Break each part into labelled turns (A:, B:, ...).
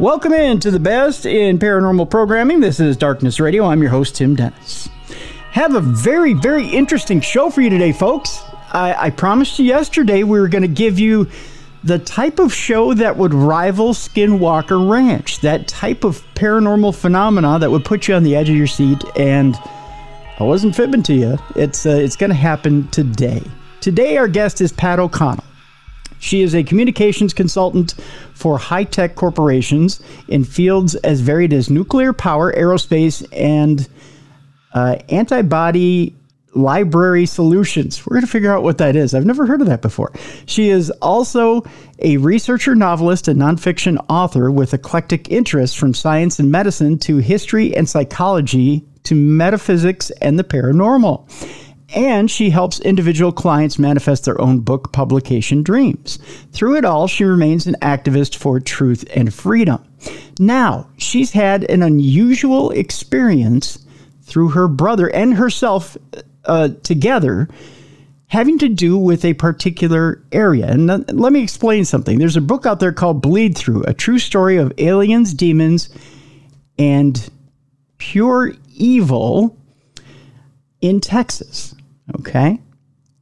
A: Welcome in to the best in paranormal programming. This is Darkness Radio. I'm your host, Tim Dennis. Have a very, very interesting show for you today, folks. I, I promised you yesterday we were going to give you the type of show that would rival Skinwalker Ranch, that type of paranormal phenomena that would put you on the edge of your seat. And I wasn't fibbing to you. It's uh, it's going to happen today. Today, our guest is Pat O'Connell. She is a communications consultant for high tech corporations in fields as varied as nuclear power, aerospace, and uh, antibody library solutions. We're going to figure out what that is. I've never heard of that before. She is also a researcher, novelist, and nonfiction author with eclectic interests from science and medicine to history and psychology to metaphysics and the paranormal and she helps individual clients manifest their own book publication dreams. Through it all, she remains an activist for truth and freedom. Now, she's had an unusual experience through her brother and herself uh, together having to do with a particular area. And let me explain something. There's a book out there called Bleedthrough, a true story of aliens, demons, and pure evil in Texas. Okay.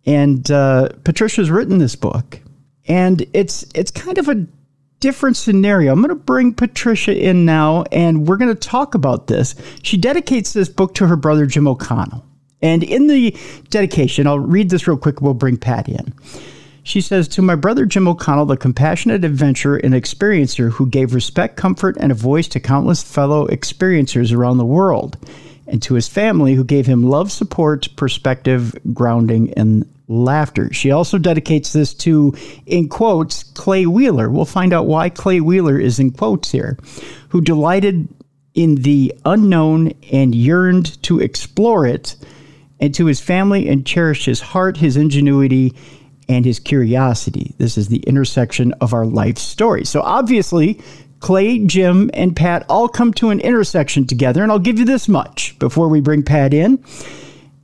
A: And uh, Patricia's written this book, and it's it's kind of a different scenario. I'm going to bring Patricia in now, and we're going to talk about this. She dedicates this book to her brother Jim O'Connell, and in the dedication, I'll read this real quick. We'll bring Pat in. She says, To my brother Jim O'Connell, the compassionate adventurer and experiencer who gave respect, comfort, and a voice to countless fellow experiencers around the world and to his family, who gave him love, support, perspective, grounding, and laughter. She also dedicates this to, in quotes, Clay Wheeler. We'll find out why Clay Wheeler is in quotes here, who delighted in the unknown and yearned to explore it, and to his family and cherished his heart, his ingenuity, and his curiosity. This is the intersection of our life story. So obviously, Clay, Jim, and Pat all come to an intersection together, and I'll give you this much before we bring Pat in.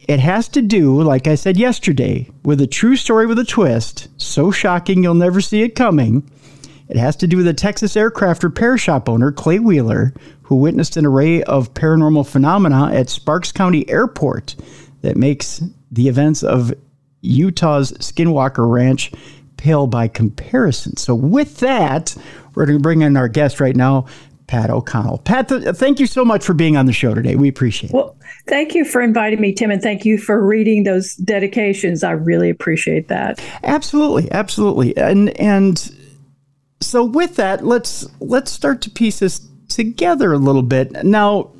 A: It has to do, like I said yesterday, with a true story with a twist, so shocking you'll never see it coming. It has to do with a Texas aircraft repair shop owner, Clay Wheeler, who witnessed an array of paranormal phenomena at Sparks County Airport that makes the events of Utah's Skinwalker Ranch pale by comparison. So, with that, we're going to bring in our guest right now, Pat O'Connell. Pat, th- thank you so much for being on the show today. We appreciate it.
B: Well, thank you for inviting me, Tim, and thank you for reading those dedications. I really appreciate that.
A: Absolutely, absolutely. And and so with that, let's let's start to piece this together a little bit. Now,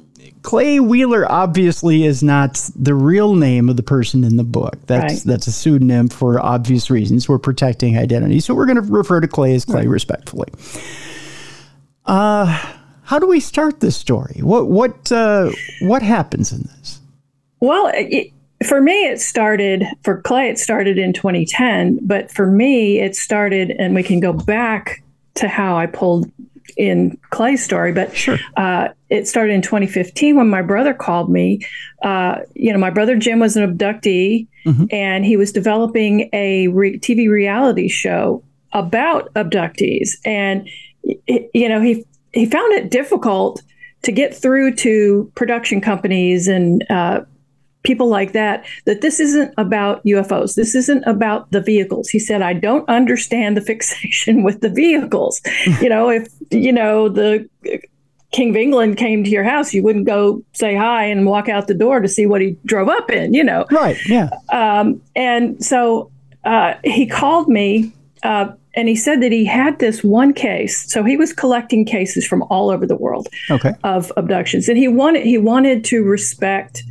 A: Clay Wheeler obviously is not the real name of the person in the book. That's right. that's a pseudonym for obvious reasons. We're protecting identity, so we're going to refer to Clay as Clay right. respectfully. Uh, how do we start this story? What what uh, what happens in this?
B: Well, it, for me, it started for Clay. It started in 2010, but for me, it started, and we can go back to how I pulled in Clay's story, but
A: sure.
B: uh, it started in 2015 when my brother called me. Uh, you know, my brother Jim was an abductee, mm-hmm. and he was developing a re- TV reality show about abductees, and you know he he found it difficult to get through to production companies and uh, people like that that this isn't about UFOs. This isn't about the vehicles. He said, I don't understand the fixation with the vehicles. you know, if, you know, the King of England came to your house, you wouldn't go say hi and walk out the door to see what he drove up in, you know.
A: Right. Yeah. Um,
B: and so uh, he called me. Uh, and he said that he had this one case. So he was collecting cases from all over the world
A: okay.
B: of abductions, and he wanted he wanted to respect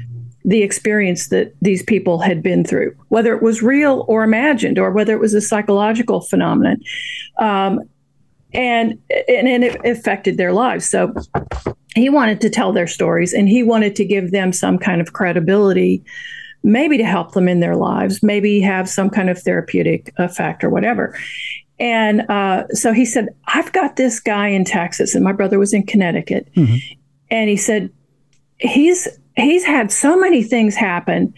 B: the experience that these people had been through, whether it was real or imagined, or whether it was a psychological phenomenon. Um, and, and, and it affected their lives. So he wanted to tell their stories and he wanted to give them some kind of credibility, maybe to help them in their lives, maybe have some kind of therapeutic effect or whatever. And uh, so he said, I've got this guy in Texas, and my brother was in Connecticut. Mm-hmm. And he said, he's he's had so many things happen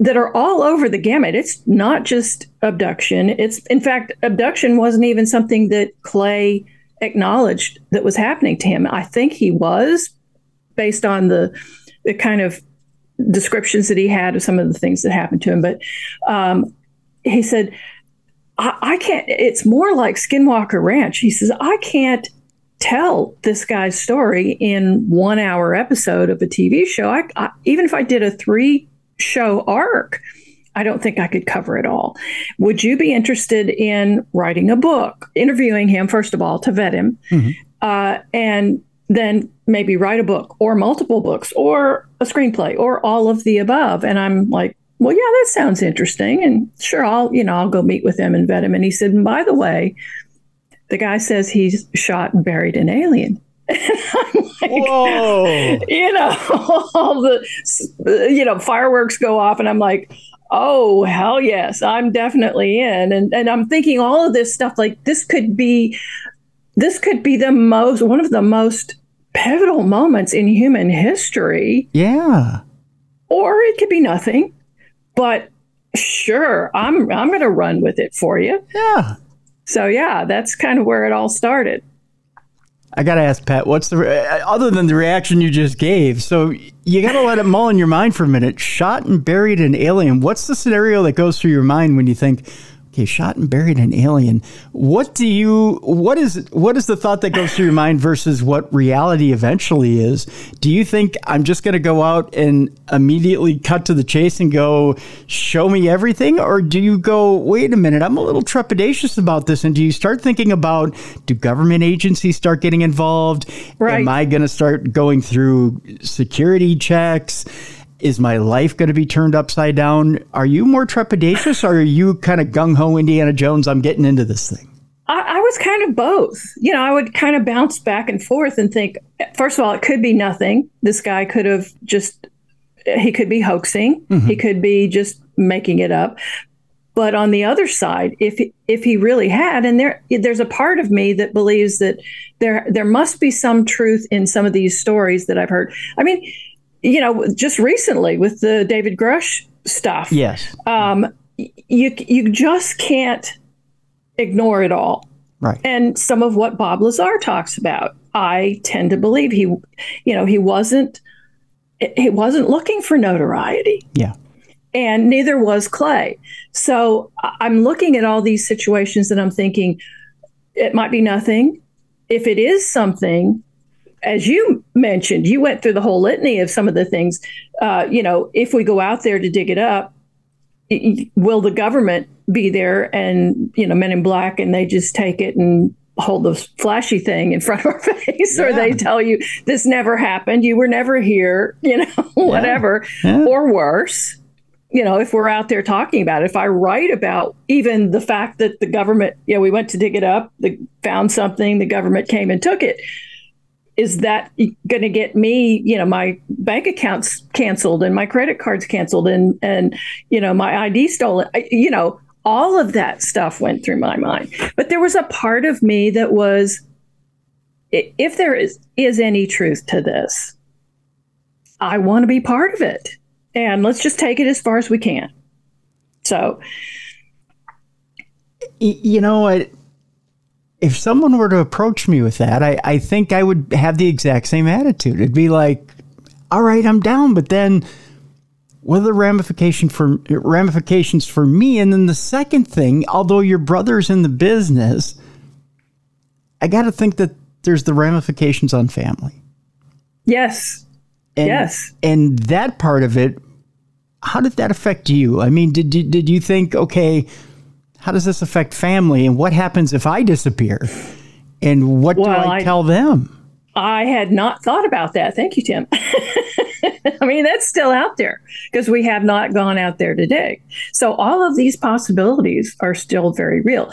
B: that are all over the gamut. It's not just abduction. It's in fact abduction wasn't even something that Clay acknowledged that was happening to him. I think he was, based on the the kind of descriptions that he had of some of the things that happened to him. But um, he said, I, I can't. It's more like Skinwalker Ranch. He says, I can't tell this guy's story in one hour episode of a TV show. I, I, even if I did a three show arc, I don't think I could cover it all. Would you be interested in writing a book, interviewing him, first of all, to vet him, mm-hmm. uh, and then maybe write a book or multiple books or a screenplay or all of the above? And I'm like, well, yeah, that sounds interesting. And sure, I'll, you know, I'll go meet with him and vet him. And he said, and by the way, the guy says he's shot and buried an alien.
A: like, Whoa!
B: You know, all the you know fireworks go off, and I'm like, oh hell yes, I'm definitely in. And and I'm thinking all of this stuff like this could be, this could be the most one of the most pivotal moments in human history.
A: Yeah.
B: Or it could be nothing, but sure, I'm I'm going to run with it for you.
A: Yeah.
B: So yeah, that's kind of where it all started.
A: I got to ask Pat, what's the uh, other than the reaction you just gave? So you got to let it mull in your mind for a minute. Shot and buried an alien. What's the scenario that goes through your mind when you think, okay, shot and buried an alien. What do you what is what is the thought that goes through your mind versus what reality eventually is? Do you think I'm just going to go out and immediately cut to the chase and go show me everything or do you go wait a minute, I'm a little trepidatious about this and do you start thinking about do government agencies start getting involved?
B: Right.
A: Am I going to start going through security checks? Is my life going to be turned upside down? Are you more trepidatious or are you kind of gung ho Indiana Jones? I'm getting into this thing.
B: I, I, was kind of both. You know, I would kind of bounce back and forth and think, first of all, it could be nothing. This guy could have just, he could be hoaxing, mm-hmm. he could be just making it up. But on the other side, if if he really had, and there there's a part of me that believes that there there must be some truth in some of these stories that I've heard. I mean, you know, just recently with the David Grusch stuff.
A: Yes.
B: Um, you you just can't ignore it all.
A: Right.
B: And some of what Bob Lazar talks about, I tend to believe he, you know, he wasn't he wasn't looking for notoriety.
A: Yeah.
B: And neither was Clay. So I'm looking at all these situations and I'm thinking it might be nothing. If it is something, as you mentioned, you went through the whole litany of some of the things. Uh, you know, if we go out there to dig it up, will the government be there and you know men in black and they just take it and hold the flashy thing in front of our face yeah. or they tell you this never happened you were never here you know whatever yeah. Yeah. or worse you know if we're out there talking about it if i write about even the fact that the government you know we went to dig it up the, found something the government came and took it is that going to get me you know my bank accounts canceled and my credit cards canceled and and you know my id stolen you know all of that stuff went through my mind. But there was a part of me that was if there is is any truth to this i want to be part of it and let's just take it as far as we can. So
A: you know what if someone were to approach me with that, I, I think I would have the exact same attitude. It'd be like, all right, I'm down, but then what are the ramification for ramifications for me? And then the second thing, although your brother's in the business, I got to think that there's the ramifications on family.
B: Yes.
A: And,
B: yes.
A: And that part of it, how did that affect you? I mean, did, did, did you think, okay, how does this affect family and what happens if I disappear? And what well, do I, I tell them?
B: I had not thought about that. Thank you, Tim. I mean, that's still out there because we have not gone out there to dig. So all of these possibilities are still very real.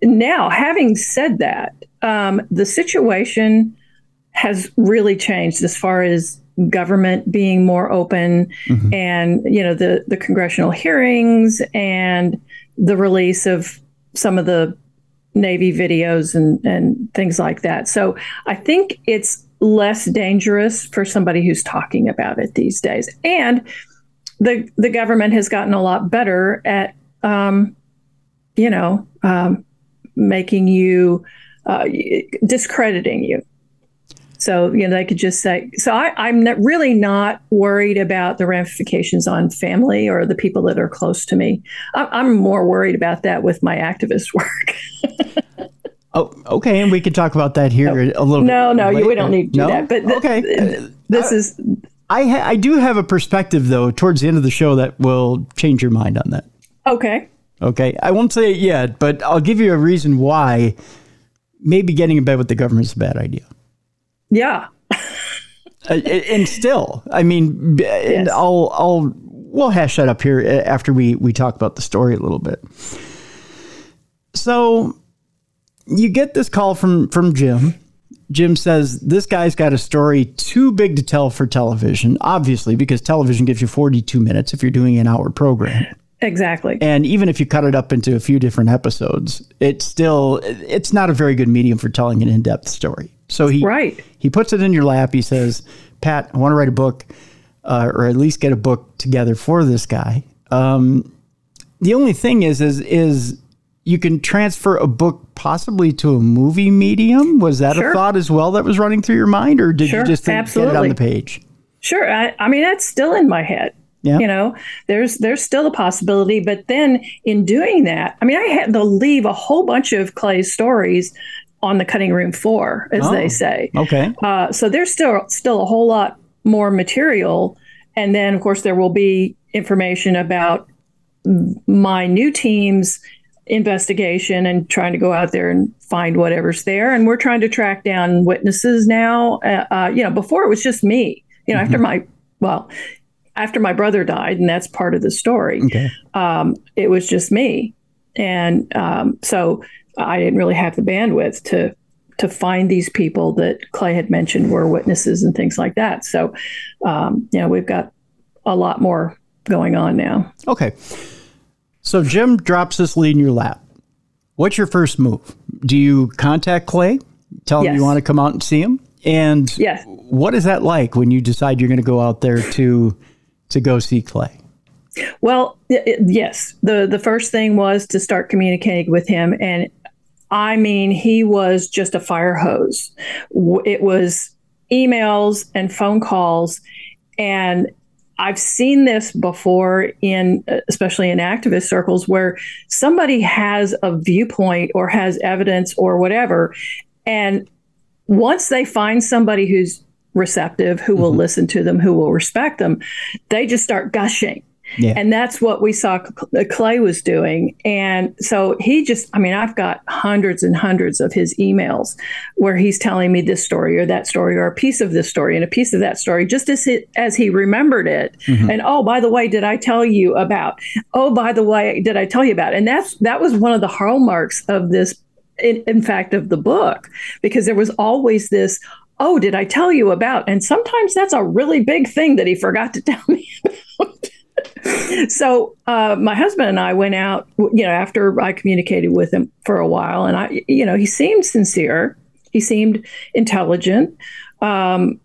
B: Now, having said that, um, the situation has really changed as far as government being more open mm-hmm. and you know the the congressional hearings and the release of some of the Navy videos and, and things like that. So I think it's less dangerous for somebody who's talking about it these days. And the the government has gotten a lot better at, um, you know, um, making you uh, discrediting you. So, you know, they could just say, so I, am not, really not worried about the ramifications on family or the people that are close to me. I, I'm more worried about that with my activist work.
A: oh, okay. And we could talk about that here a little
B: no,
A: bit.
B: No, no, we don't need to do no? that. But th-
A: okay.
B: Th- this uh, is.
A: I, ha- I do have a perspective, though, towards the end of the show that will change your mind on that.
B: Okay.
A: Okay. I won't say it yet, but I'll give you a reason why maybe getting in bed with the government is a bad idea.
B: Yeah.
A: uh, and still, I mean, yes. I'll I'll we'll hash that up here uh, after we we talk about the story a little bit. So you get this call from from Jim. Jim says this guy's got a story too big to tell for television, obviously, because television gives you 42 minutes if you're doing an hour program.
B: Exactly.
A: And even if you cut it up into a few different episodes, it's still it's not a very good medium for telling an in-depth story. So he
B: right.
A: he puts it in your lap. He says, "Pat, I want to write a book, uh, or at least get a book together for this guy." Um, the only thing is, is is you can transfer a book possibly to a movie medium. Was that sure. a thought as well that was running through your mind, or did sure, you just get it on the page?
B: Sure. I, I mean, that's still in my head. Yeah. You know, there's there's still a possibility, but then in doing that, I mean, I had to leave a whole bunch of Clay's stories on the cutting room floor, as oh, they say.
A: Okay.
B: Uh, so there's still still a whole lot more material, and then of course there will be information about my new team's investigation and trying to go out there and find whatever's there. And we're trying to track down witnesses now. Uh, uh, you know, before it was just me. You know, mm-hmm. after my well, after my brother died, and that's part of the story. Okay. Um, it was just me, and um, so I didn't really have the bandwidth to to find these people that Clay had mentioned were witnesses and things like that. So, um, you know, we've got a lot more going on now.
A: Okay. So Jim drops this lead in your lap. What's your first move? Do you contact Clay? Tell him you want to come out and see him? And
B: yes.
A: what is that like when you decide you're going to go out there to to go see Clay?
B: Well, yes. the The first thing was to start communicating with him, and I mean, he was just a fire hose. It was emails and phone calls. And I've seen this before in, especially in activist circles, where somebody has a viewpoint or has evidence or whatever. And once they find somebody who's receptive, who will mm-hmm. listen to them, who will respect them, they just start gushing. Yeah. And that's what we saw Clay was doing. And so he just, I mean, I've got hundreds and hundreds of his emails where he's telling me this story or that story or a piece of this story and a piece of that story, just as he, as he remembered it. Mm-hmm. And oh, by the way, did I tell you about? Oh, by the way, did I tell you about? And that's that was one of the hallmarks of this in, in, fact of the book because there was always this oh did i tell you about and sometimes that's a really big thing that he forgot to tell me about so uh, my husband and I went out, you know, after I communicated with him for a while, and I, you know, he seemed sincere, he seemed intelligent, um,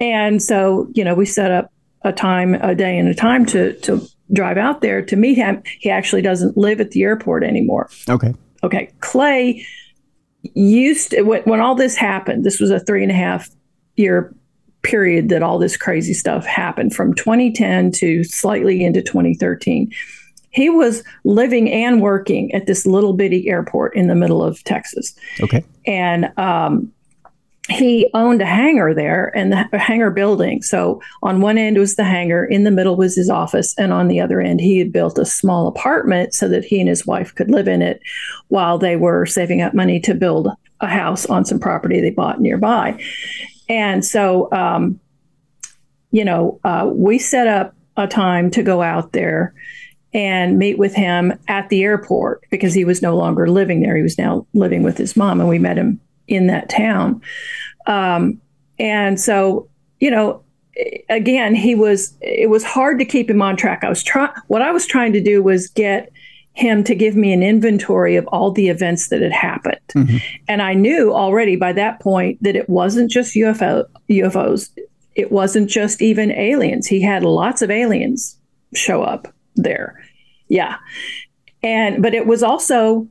B: and so you know, we set up a time, a day, and a time to to drive out there to meet him. He actually doesn't live at the airport anymore.
A: Okay.
B: Okay. Clay used to, when, when all this happened. This was a three and a half year period that all this crazy stuff happened from 2010 to slightly into 2013. He was living and working at this little bitty airport in the middle of Texas.
A: Okay.
B: And um, he owned a hangar there and the hangar building. So on one end was the hangar, in the middle was his office, and on the other end, he had built a small apartment so that he and his wife could live in it while they were saving up money to build a house on some property they bought nearby. And so, um, you know, uh, we set up a time to go out there and meet with him at the airport because he was no longer living there. He was now living with his mom, and we met him in that town. Um, and so, you know, again, he was. It was hard to keep him on track. I was trying. What I was trying to do was get him to give me an inventory of all the events that had happened. Mm-hmm. And I knew already by that point that it wasn't just UFO, UFOs, it wasn't just even aliens. He had lots of aliens show up there. Yeah. And but it was also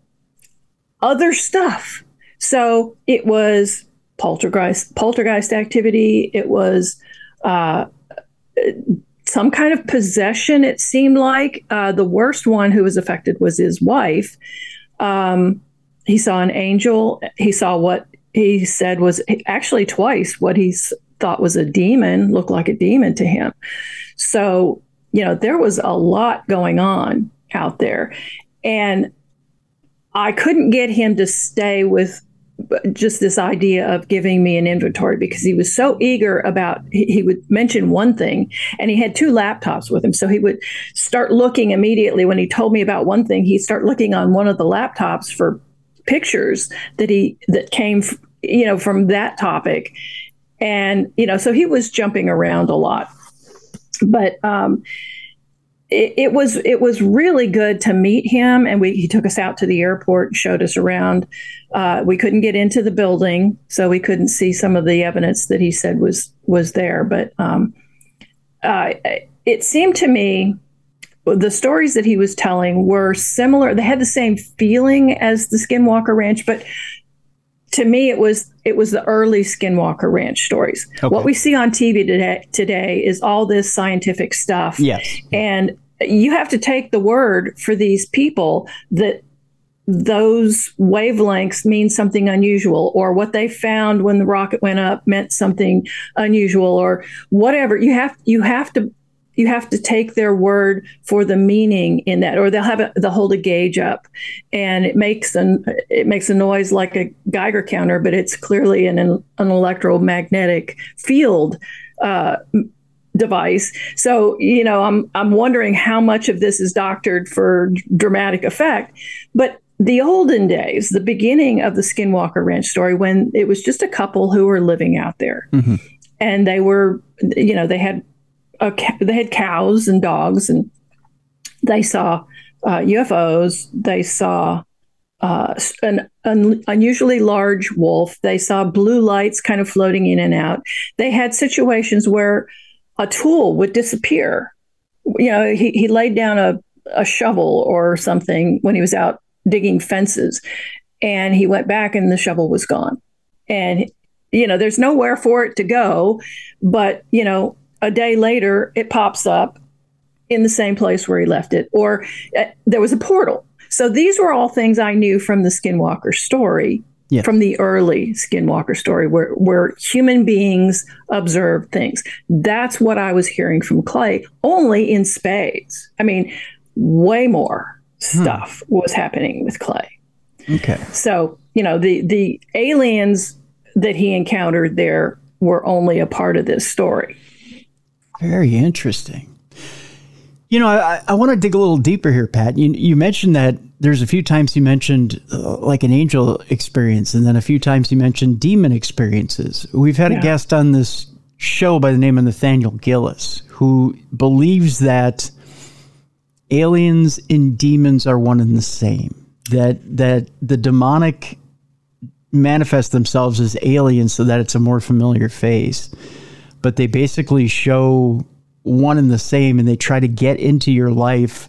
B: other stuff So it was poltergeist poltergeist activity. It was uh, some kind of possession. It seemed like uh, the worst one who was affected was his wife. Um, he saw an angel. He saw what he said was actually twice what he thought was a demon looked like a demon to him. So you know there was a lot going on out there, and I couldn't get him to stay with just this idea of giving me an inventory because he was so eager about he, would mention one thing and he had two laptops with him. So he would start looking immediately when he told me about one thing he'd start looking on one of the laptops for pictures that he that came you know from that topic. And you know so he was jumping around a lot. But um it, was it was really good to meet him, and we he took us out to the airport, and showed us around. Uh, we couldn't get into the building, so we couldn't see some of the evidence that he said was was there. But um, uh, it seemed to me the stories that he was telling were similar. They had the same feeling as the Skinwalker Ranch, but to me it was it was the early skinwalker ranch stories. Okay. what we see on tv today today is all this scientific stuff.
A: Yes.
B: And you have to take the word for these people that those wavelengths mean something unusual or what they found when the rocket went up meant something unusual or whatever. You have you have to you have to take their word for the meaning in that, or they'll have a, they'll hold a gauge up, and it makes an it makes a noise like a Geiger counter, but it's clearly an an electromagnetic field. Uh, device. So, you know, I'm I'm wondering how much of this is doctored for dramatic effect. But the olden days, the beginning of the Skinwalker Ranch story, when it was just a couple who were living out there, mm-hmm. and they were, you know, they had a, they had cows and dogs, and they saw uh, UFOs. They saw uh, an un- unusually large wolf. They saw blue lights kind of floating in and out. They had situations where a tool would disappear. You know, he, he laid down a, a shovel or something when he was out digging fences, and he went back and the shovel was gone. And you know, there's nowhere for it to go, but you know, a day later it pops up in the same place where he left it, or uh, there was a portal. So these were all things I knew from the Skinwalker story, yes. from the early Skinwalker story, where, where human beings observed things. That's what I was hearing from Clay, only in spades. I mean, way more hmm. stuff hmm. was happening with Clay.
A: Okay.
B: So, you know, the the aliens that he encountered there were only a part of this story.
A: Very interesting. You know, I, I want to dig a little deeper here, Pat. You, you mentioned that there's a few times you mentioned uh, like an angel experience, and then a few times you mentioned demon experiences. We've had yeah. a guest on this show by the name of Nathaniel Gillis who believes that aliens and demons are one and the same. That that the demonic manifest themselves as aliens so that it's a more familiar face but they basically show one and the same and they try to get into your life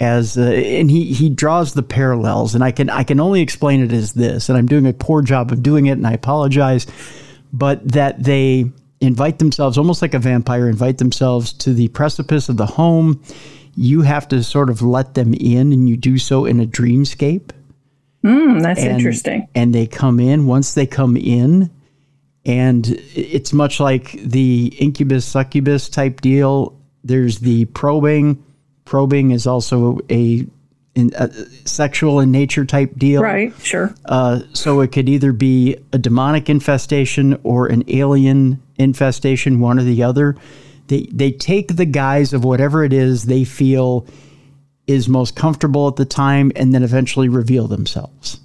A: as uh, and he he draws the parallels and I can I can only explain it as this and I'm doing a poor job of doing it and I apologize but that they invite themselves almost like a vampire invite themselves to the precipice of the home. You have to sort of let them in and you do so in a dreamscape.
B: Mm, that's and, interesting.
A: and they come in. Once they come in and it's much like the incubus succubus type deal. There's the probing. Probing is also a, in, a sexual in nature type deal.
B: Right, sure.
A: Uh, so it could either be a demonic infestation or an alien infestation, one or the other. They, they take the guise of whatever it is they feel is most comfortable at the time and then eventually reveal themselves.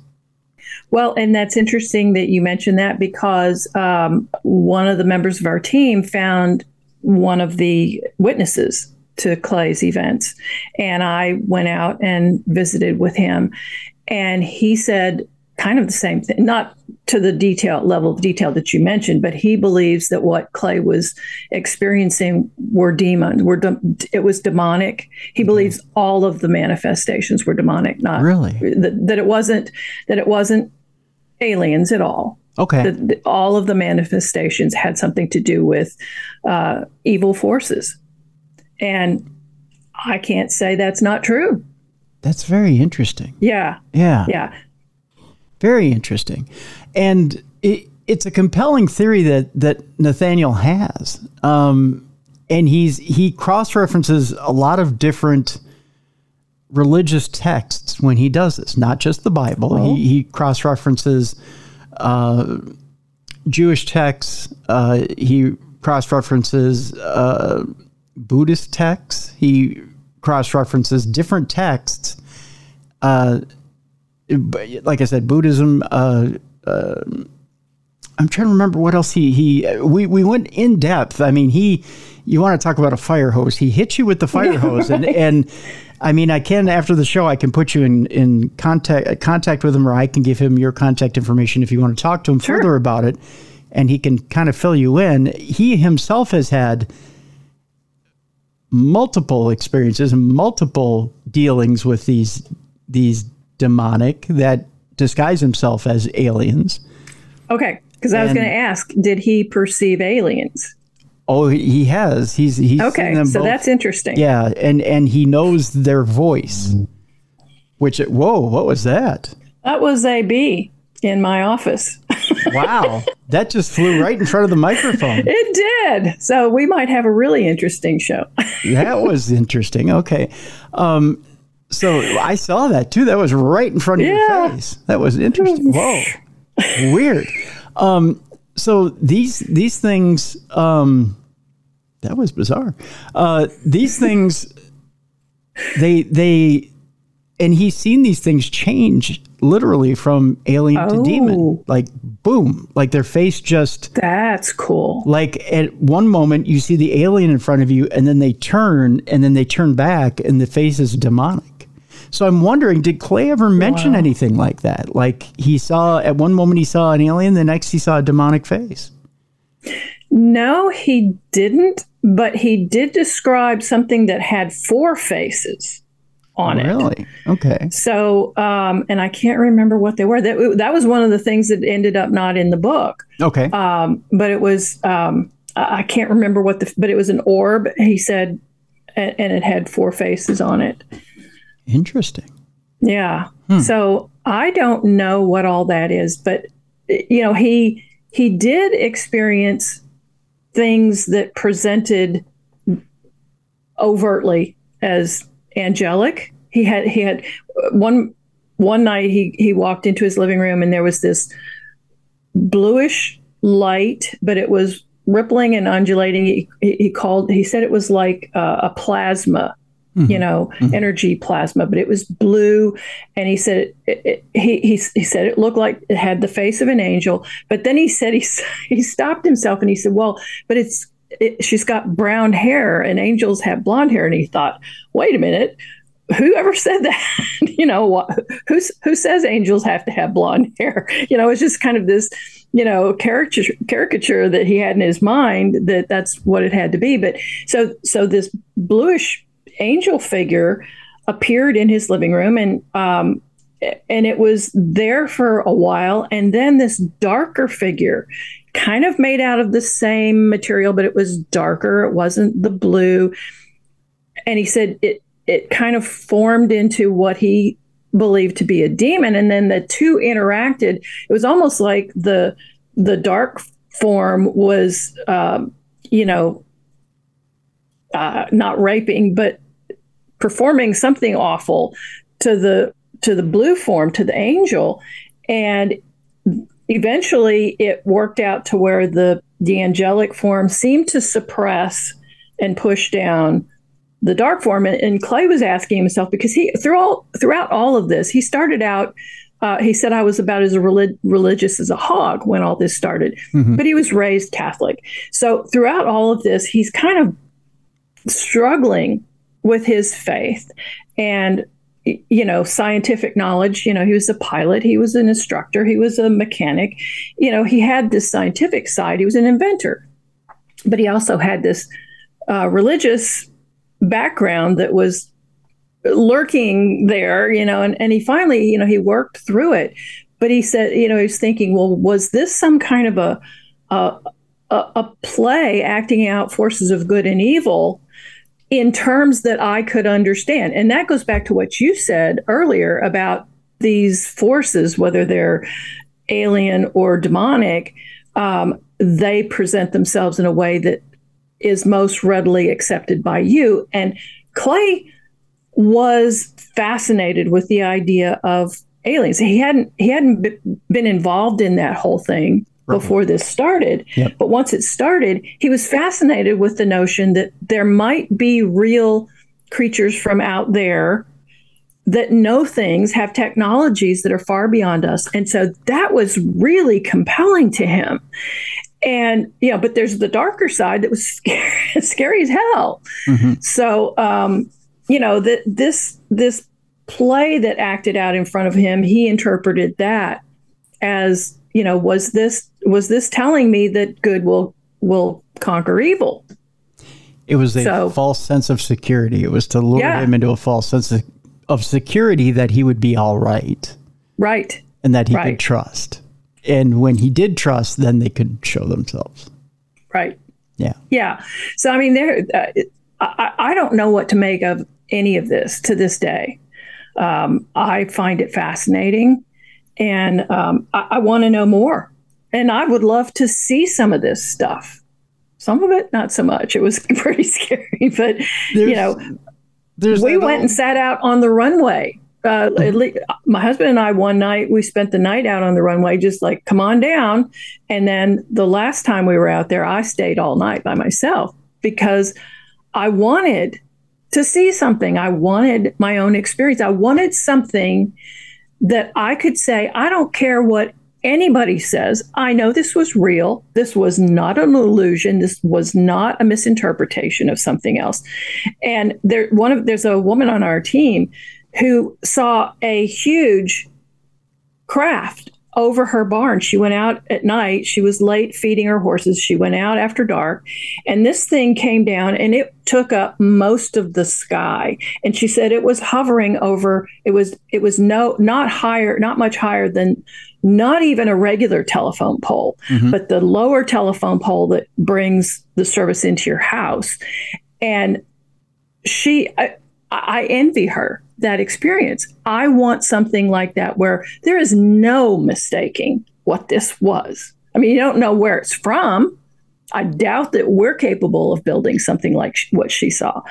B: Well, and that's interesting that you mentioned that because um, one of the members of our team found one of the witnesses to Clay's events. And I went out and visited with him. And he said kind of the same thing, not to the detail level of detail that you mentioned, but he believes that what Clay was experiencing were demons, were de- it was demonic. He mm-hmm. believes all of the manifestations were demonic, not
A: really
B: that, that it wasn't that it wasn't aliens at all.
A: Okay.
B: The, the, all of the manifestations had something to do with uh, evil forces. And I can't say that's not true.
A: That's very interesting.
B: Yeah.
A: Yeah.
B: Yeah.
A: Very interesting. And it, it's a compelling theory that, that Nathaniel has. Um, and he's he cross references a lot of different religious texts when he does this, not just the Bible.
B: Oh.
A: He, he cross references uh, Jewish texts. Uh, he cross references uh, Buddhist texts. He cross references different texts. Uh, like I said, Buddhism. Uh, uh, I'm trying to remember what else he he we we went in depth. I mean, he you want to talk about a fire hose? He hits you with the fire hose, and and I mean, I can after the show, I can put you in in contact uh, contact with him, or I can give him your contact information if you want to talk to him
B: Sure.
A: further about it, and he can kind of fill you in. He himself has had multiple experiences, and multiple dealings with these these demonic that disguise himself as aliens.
B: Okay. Because I was going to ask, did he perceive aliens?
A: Oh, he has. He's he's
B: Okay. So
A: both.
B: that's interesting.
A: yeah, and and he knows their voice. Which whoa, what was that?
B: That was a bee in my office.
A: Wow, that just flew right in front of the microphone.
B: It did. So we might have a really interesting show.
A: That was interesting. Okay, um, so I saw that too. That was right in front of your face. That was interesting. Whoa, weird. Um, so these these things, um, that was bizarre. Uh, these things, they they, and he's seen these things change literally from alien to demon.
B: Oh.
A: Like boom, like their face just
B: That's cool.
A: like at one moment you see the alien in front of you and then they turn and then they turn back and the face is demonic so i'm wondering did clay ever mention anything like that like he saw at one moment he saw an alien the next he saw a demonic face
B: No, he didn't, but he did describe something that had four faces on it.
A: really okay
B: So, um, and I can't remember what they were. That that was one of the things that ended up not in the book.
A: okay
B: Um, but it was um, I I can't remember what the but it was an orb. He said, and, and it had four faces on it.
A: interesting
B: Yeah.
A: Hmm.
B: So I don't know what all that is, but you know, he he did experience things that presented overtly as angelic. He had he had one one night he he walked into his living room and there was this bluish light, but it was rippling and undulating. He, he called he said it was like a plasma Mm-hmm. you know, mm-hmm. energy plasma, but it was blue. And he said it, it, he, he he said it looked like it had the face of an angel. But then he said he he stopped himself and he said, "Well, but it's it, she's got brown hair and angels have blonde hair." And he thought, "Wait a minute." Whoever said that? you know, what, who's who says angels have to have blonde hair? You know, it's just kind of this, you know, caricature caricature that he had in his mind that that's what it had to be. But so so this bluish angel figure appeared in his living room and um, and it was there for a while. And then this darker figure kind of made out of the same material but it was darker. It wasn't the blue. And he said it it kind of formed into what he believed to be a demon. And then the two interacted. It was almost like the the dark form was um, you know uh, not raping but performing something awful to the to the blue form to the angel. And eventually it worked out to where the the angelic form seemed to suppress and push down the dark form. And, and clay was asking himself because he through all throughout all of this he started out uh, he said i was about as relig- religious as a hog when all this started. But he was raised catholic. So throughout all of this he's kind of struggling with his faith. And you know scientific knowledge you know he was a pilot he was an instructor he was a mechanic. You know he had this scientific side he was an inventor. But he also had this uh, religious background that was lurking there you know and, and he finally you know he worked through it. But he said, you know, he was thinking, well, was this some kind of a, a, a play acting out forces of good and evil in terms that I could understand? And that goes back to what you said earlier about these forces, whether they're alien or demonic, um, they present themselves in a way that is most readily accepted by you. And Clay was fascinated with the idea of aliens. He hadn't he hadn't been involved in that whole thing before this started. Yep. But once it started, he was fascinated with the notion that there might be real creatures from out there that know things, have technologies that are far beyond us. And so that was really compelling to him. And, you know, but there's the darker side that was scary, scary as hell. Mm-hmm. So, um, you know, that this, this play that acted out in front of him, he interpreted that as, you know, was this, was this telling me that good will, will conquer evil?
A: It was a so, false sense of security. It was to lure yeah. him into a false sense of of security that he would be all right.
B: Right.
A: And that he
B: right.
A: could trust. And when he did trust, then they could show themselves.
B: Right.
A: Yeah.
B: Yeah. So, I mean, there, uh, I, I don't know what to make of any of this to this day. Um, I find it fascinating and um, I, I want to know more. And I would love to see some of this stuff. Some of it, not so much. It was pretty scary, but There's, you know, there's we went and sat out on the runway. Uh, least, my husband and I one night we spent the night out on the runway, just like come on down. And then the last time we were out there, I stayed all night by myself because I wanted to see something. I wanted my own experience. I wanted something that I could say, I don't care what anybody says, I know this was real. This was not an illusion. This was not a misinterpretation of something else. And there, one of there's a woman on our team who saw a huge craft over her barn. She went out at night. She was late feeding her horses. She went out after dark, and this thing came down and it took up most of the sky. And she said it was hovering over. It was it was no not higher, not much higher than not even a regular telephone pole, mm-hmm. but the lower telephone pole that brings the service into your house. And she, I, I envy her that experience. I want something like that where there is no mistaking what this was. I mean, you don't know where it's from. I doubt that we're capable of building something like what she saw,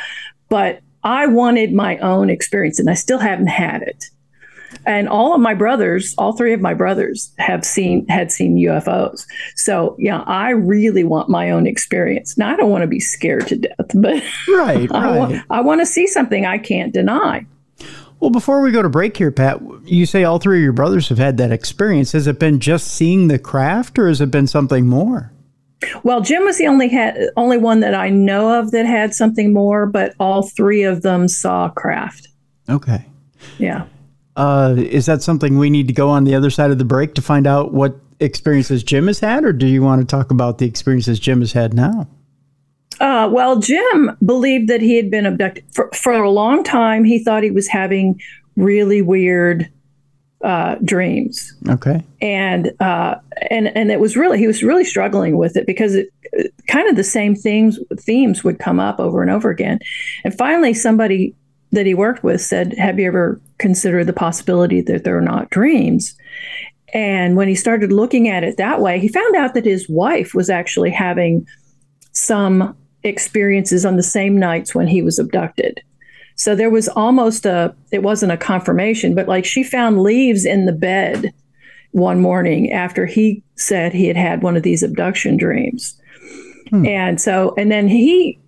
B: but I wanted my own experience and I still haven't had it and all of my brothers, all three of my brothers have seen had seen UFOs. So yeah, I really want my own experience. Now I don't want to be scared to death, but
A: right,
B: I,
A: right.
B: Want, I want to see something I can't deny.
A: Well, before we go to break here, Pat, you say all three of your brothers have had that experience. Has it been just seeing the craft, or has it been something more?
B: Well, Jim was the only had only one that I know of that had something more, but all three of them saw craft.
A: Okay.
B: Yeah.
A: Uh, is that something we need to go on the other side of the break to find out what experiences Jim has had, or do you want to talk about the experiences Jim has had now?
B: Uh, well, Jim believed that he had been abducted for, for a long time. He thought he was having really weird uh, dreams.
A: Okay.
B: And uh, and and it was really he was really struggling with it because it kind of the same themes themes would come up over and over again. And finally, somebody that he worked with said, Have you ever considered the possibility that they're not dreams? And when he started looking at it that way, he found out that his wife was actually having some experiences on the same nights when he was abducted. So there was almost a, it wasn't a confirmation, but like she found leaves in the bed one morning after he said he had had one of these abduction dreams. Hmm. And so, and then he,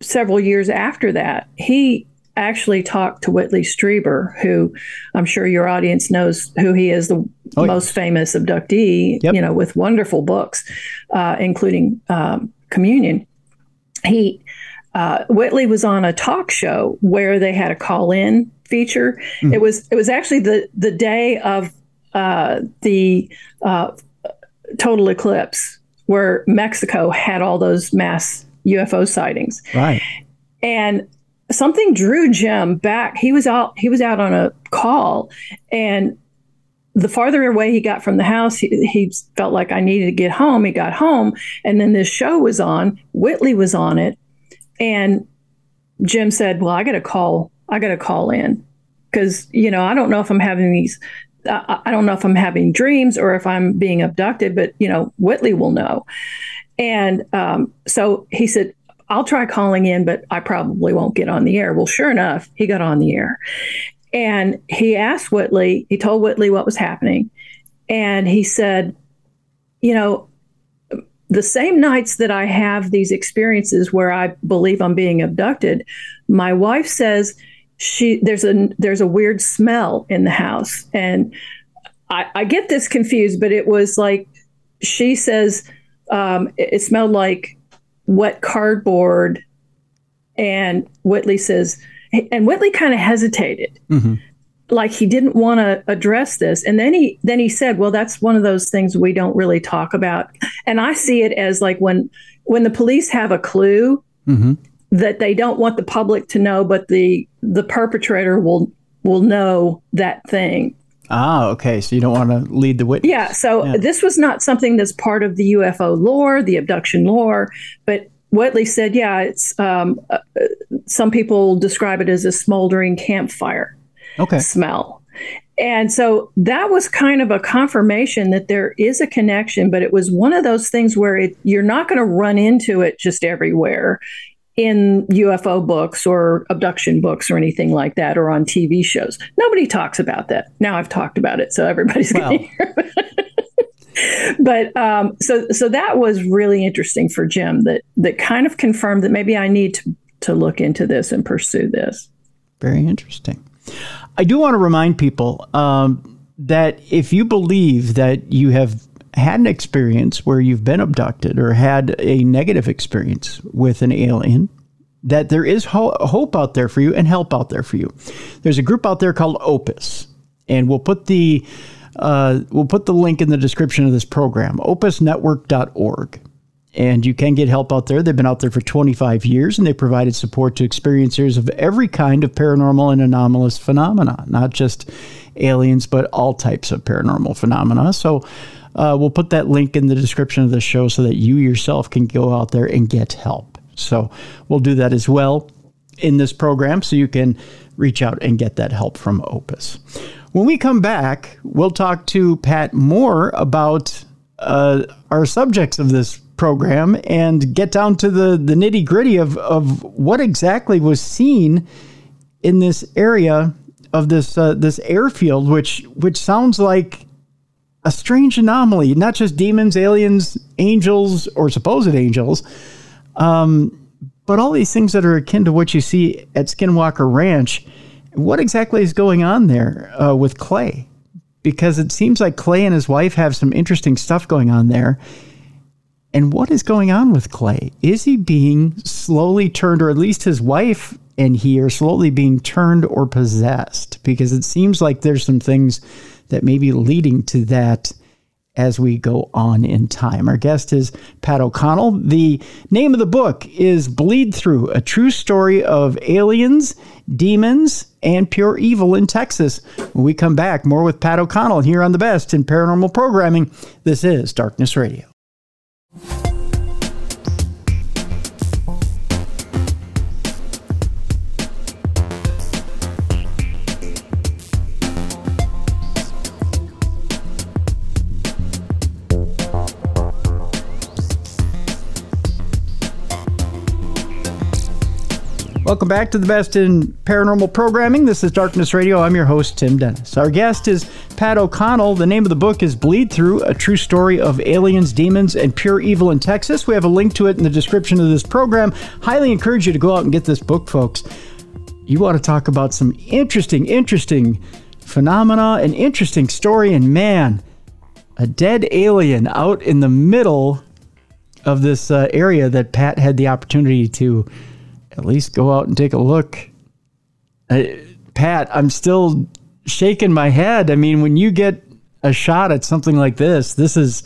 B: several years after that, he actually talked to Whitley Strieber, who I'm sure your audience knows who he is, the oh, most yes. famous abductee, yep. you know, with wonderful books, uh, including um, Communion. He uh, Whitley was on a talk show where they had a call-in feature. Mm. It was it was actually the the day of uh, the uh, total eclipse where Mexico had all those mass UFO sightings.
A: Right.
B: And something drew Jim back. He was out he was out on a call and the farther away he got from the house, he, he, felt like I needed to get home. He got home, and then this show was on. Whitley was on it, and Jim said, "Well, I got to call. I got to call in because you know I don't know if I'm having these. Uh, I don't know if I'm having dreams or if I'm being abducted, but you know Whitley will know." And um, so he said, I'll try calling in, but I probably won't get on the air. Well, sure enough, he got on the air. And he asked Whitley, he told Whitley what was happening. And he said, You know, the same nights that I have these experiences where I believe I'm being abducted, my wife says she there's a there's a weird smell in the house. And I, I get this confused, but it was like she says um, it, it smelled like wet cardboard. And Whitley says, and Whitley kind of hesitated. Mm-hmm. Like he didn't want to address this, and then he then he said, "Well, that's one of those things we don't really talk about." And I see it as like when when the police have a clue mm-hmm. that they don't want the public to know, but the the perpetrator will will know that thing.
A: Ah, okay. So you don't want to lead the witness.
B: Yeah. So yeah. this was not something that's part of the UFO lore, the abduction lore, but Whitley said, yeah, it's um, uh, some people describe it as a smoldering campfire
A: okay.
B: smell. And so that was kind of a confirmation that there is a connection, but it was one of those things where it, you're not going to run into it just everywhere in UFO books or abduction books or anything like that or on TV shows. Nobody talks about that. Now I've talked about it, so everybody's well. going to hear but um, so so that was really interesting for Jim. That that kind of confirmed that maybe I need to to look into this and pursue this.
A: Very interesting. I do want to remind people um, that if you believe that you have had an experience where you've been abducted or had a negative experience with an alien, that there is ho- hope out there for you and help out there for you. There's a group out there called Opus, and we'll put the uh, we'll put the link in the description of this program, opusnetwork.org. And you can get help out there. They've been out there for 25 years and they provided support to experiencers of every kind of paranormal and anomalous phenomena, not just aliens, but all types of paranormal phenomena. So uh, we'll put that link in the description of the show so that you yourself can go out there and get help. So we'll do that as well in this program so you can reach out and get that help from Opus. When we come back, we'll talk to Pat more about uh, our subjects of this program and get down to the, the nitty gritty of, of what exactly was seen in this area of this uh, this airfield, which which sounds like a strange anomaly. Not just demons, aliens, angels, or supposed angels, um, but all these things that are akin to what you see at Skinwalker Ranch. What exactly is going on there uh, with Clay? Because it seems like Clay and his wife have some interesting stuff going on there. And what is going on with Clay? Is he being slowly turned, or at least his wife and he are slowly being turned or possessed? Because it seems like there's some things that may be leading to that as we go on in time. Our guest is Pat O'Connell. The name of the book is Bleedthrough A True Story of Aliens, Demons, and Pure Evil in Texas. When we come back, more with Pat O'Connell here on the best in paranormal programming. This is Darkness Radio. Welcome back to the best in paranormal programming. This is Darkness Radio. I'm your host, Tim Dennis. Our guest is Pat O'Connell. The name of the book is Bleedthrough A True Story of Aliens, Demons, and Pure Evil in Texas. We have a link to it in the description of this program. Highly encourage you to go out and get this book, folks. You want to talk about some interesting, interesting phenomena, an interesting story, and man, a dead alien out in the middle of this uh, area that Pat had the opportunity to at least go out and take a look. Uh, Pat, I'm still shaking my head. I mean, when you get a shot at something like this, this is,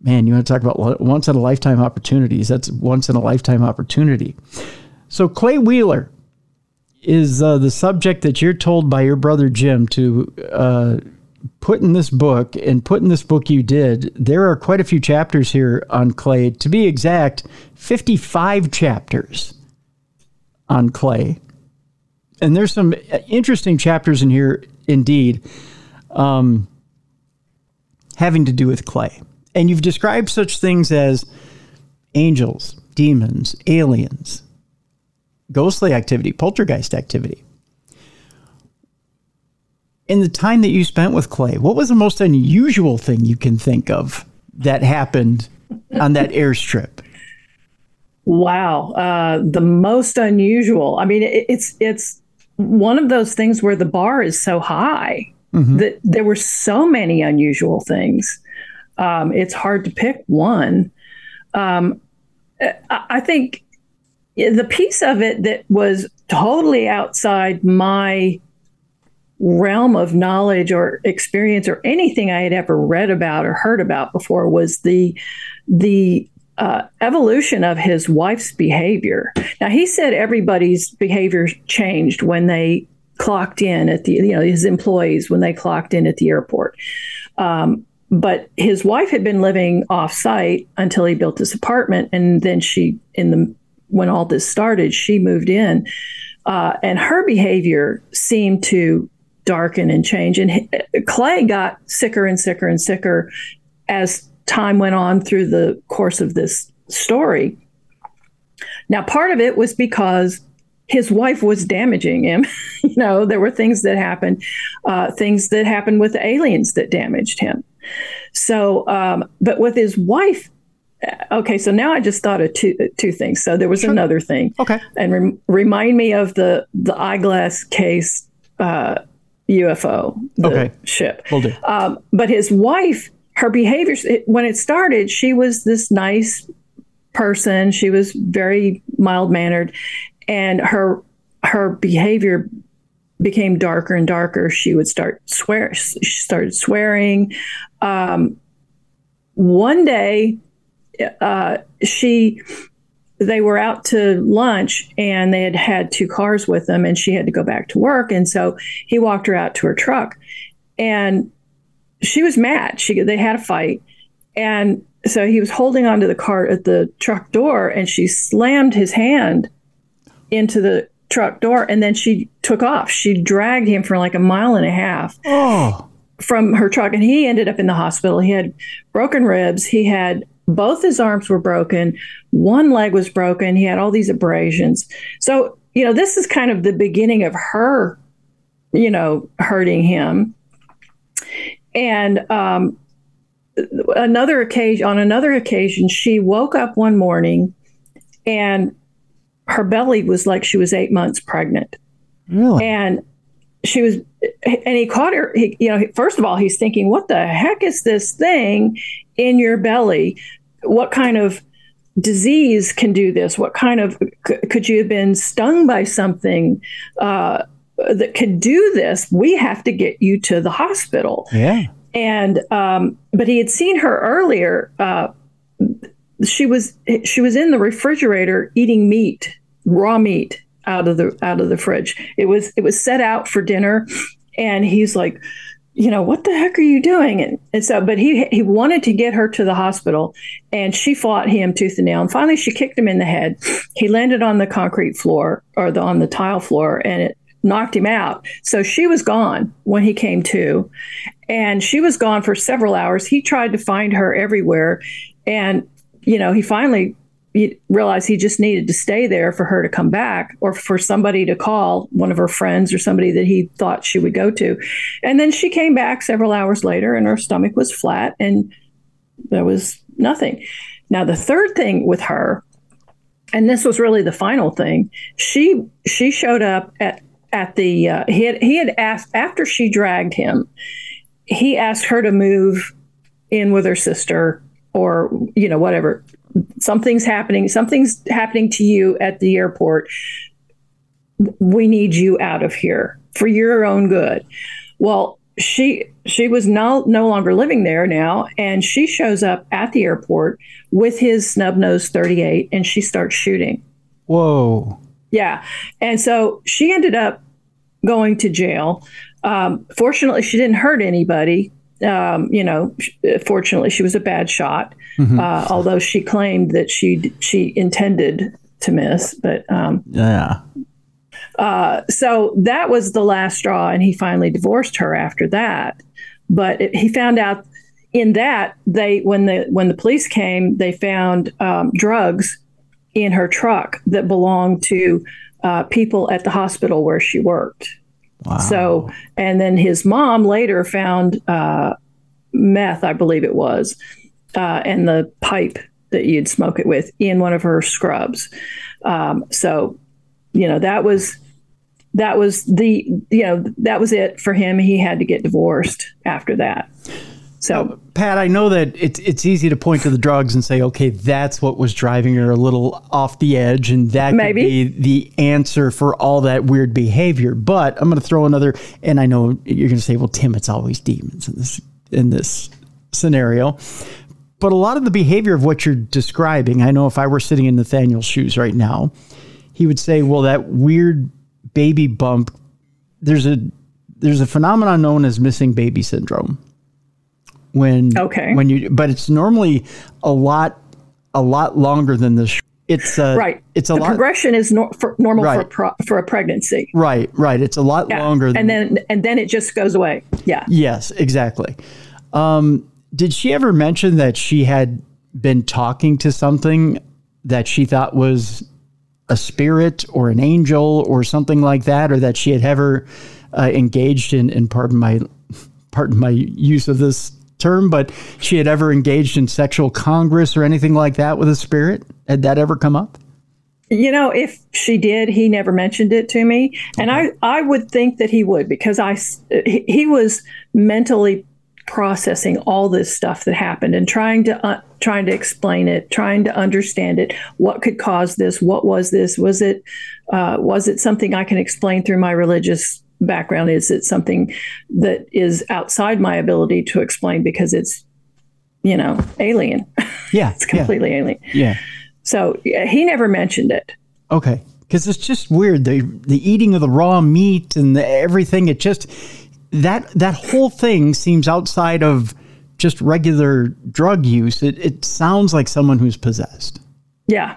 A: man, you want to talk about once in a lifetime opportunities. That's once in a lifetime opportunity. So, Clay Wheeler is uh, the subject that you're told by your brother Jim to uh, in this book and put in this book you did, there are quite a few chapters here on Clay. To be exact, 55 chapters on Clay. And there's some interesting chapters in here indeed, um, having to do with Clay. And you've described such things as angels, demons, aliens, ghostly activity, poltergeist activity. In the time that you spent with Clay, what was the most unusual thing you can think of that happened on that airstrip?
B: Wow, uh, the most unusual. I mean, it, it's it's one of those things where the bar is so high mm-hmm. that there were so many unusual things. Um, it's hard to pick one. Um, I think the piece of it that was totally outside my realm of knowledge or experience or anything I had ever read about or heard about before was the the uh, evolution of his wife's behavior. Now he said everybody's behavior changed when they clocked in at the you know his employees when they clocked in at the airport. Um, but his wife had been living off site until he built this apartment, and then she in the when all this started, she moved in, uh, and her behavior seemed to darken and change. And Clay got sicker and sicker and sicker as time went on through the course of this story. Now, part of it was because his wife was damaging him. you know, there were things that happened, uh, things that happened with aliens that damaged him. So, um, but with his wife, uh, okay, so now I just thought of two two things. So there was sure. another thing.
A: Okay,
B: and re- remind me of the the eyeglass case uh, UFO, the okay. ship.
A: Will do.
B: Um, but his wife, her behavior, when it started, she was this nice person. She was very mild mannered, and her her behavior became darker and darker. She would start swear. She started swearing. Um, one day, uh, she they were out to lunch and they had had two cars with them and she had to go back to work and so he walked her out to her truck and she was mad she they had a fight and so he was holding onto the car at the truck door and she slammed his hand into the truck door and then she took off she dragged him for like a mile and a half
A: oh.
B: from her truck and he ended up in the hospital he had broken ribs he had both his arms were broken. One leg was broken. He had all these abrasions. So, you know, this is kind of the beginning of her, you know, hurting him. And um, another occasion, on another occasion, she woke up one morning and her belly was like she was eight months pregnant.
A: Really?
B: And she was, and he caught her. He, you know, first of all, he's thinking, "What the heck is this thing in your belly?" what kind of disease can do this? What kind of could you have been stung by something uh, that could do this? We have to get you to the hospital.
A: Yeah.
B: And um, but he had seen her earlier. Uh, she was she was in the refrigerator eating meat, raw meat out of the out of the fridge. It was it was set out for dinner, and he's like you know, what the heck are you doing? And, and so, but he he wanted to get her to the hospital, and she fought him tooth and nail. And finally, she kicked him in the head. He landed on the concrete floor or the, on the tile floor, and it knocked him out. So she was gone when he came to, and she was gone for several hours. He tried to find her everywhere, and you know, he finally realized he just needed to stay there for her to come back or for somebody to call one of her friends or somebody that he thought she would go to. And then she came back several hours later and her stomach was flat and there was nothing. Now, the third thing with her, and this was really the final thing, she she showed up at at the uh, he had he had asked after she dragged him, he asked her to move in with her sister or you know whatever something's happening, something's happening to you at the airport. We need you out of here for your own good. Well, she she was no no longer living there now, and she shows up at the airport with his snub nose 38, and she starts shooting.
A: Whoa.
B: Yeah, and so she ended up going to jail. Um, fortunately, she didn't hurt anybody. Um, you know, fortunately, she was a bad shot. Mm-hmm. Uh, although she claimed that she she intended to miss, but um,
A: yeah.
B: Uh, so that was the last straw, and he finally divorced her after that. But it, he found out in that they when the when the police came, they found um, drugs in her truck that belonged to uh, people at the hospital where she worked. Wow. So, and then his mom later found uh, meth, I believe it was, uh, and the pipe that you'd smoke it with in one of her scrubs. Um, so, you know, that was that was the you know that was it for him. He had to get divorced after that. So,
A: now, Pat, I know that it's it's easy to point to the drugs and say, okay, that's what was driving her a little off the edge, and that Maybe. could be the answer for all that weird behavior. But I'm going to throw another, and I know you're going to say, well, Tim, it's always demons in this in this scenario. But a lot of the behavior of what you're describing, I know if I were sitting in Nathaniel's shoes right now, he would say, well, that weird baby bump. There's a there's a phenomenon known as missing baby syndrome when
B: okay.
A: when you but it's normally a lot a lot longer than the it's
B: a, right. it's a the lot progression is nor, for, normal right. for pro, for a pregnancy.
A: Right right. It's a lot yeah. longer
B: than, and then and then it just goes away. Yeah.
A: Yes exactly. Um, did she ever mention that she had been talking to something that she thought was a spirit or an angel or something like that or that she had ever uh, engaged in and pardon my pardon my use of this term, but she had ever engaged in sexual congress or anything like that with a spirit? Had that ever come up?
B: You know, if she did, he never mentioned it to me, and I I would think that he would because I he was mentally processing all this stuff that happened and trying to uh, trying to explain it, trying to understand it. What could cause this? What was this? Was it uh, was it something I can explain through my religious background is it something that is outside my ability to explain because it's you know alien.
A: Yeah
B: it's completely
A: yeah.
B: alien.
A: Yeah.
B: So yeah, he never mentioned it.
A: Okay. Because it's just weird the the eating of the raw meat and the, everything it just that that whole thing seems outside of just regular drug use. It, it sounds like someone who's possessed.
B: Yeah.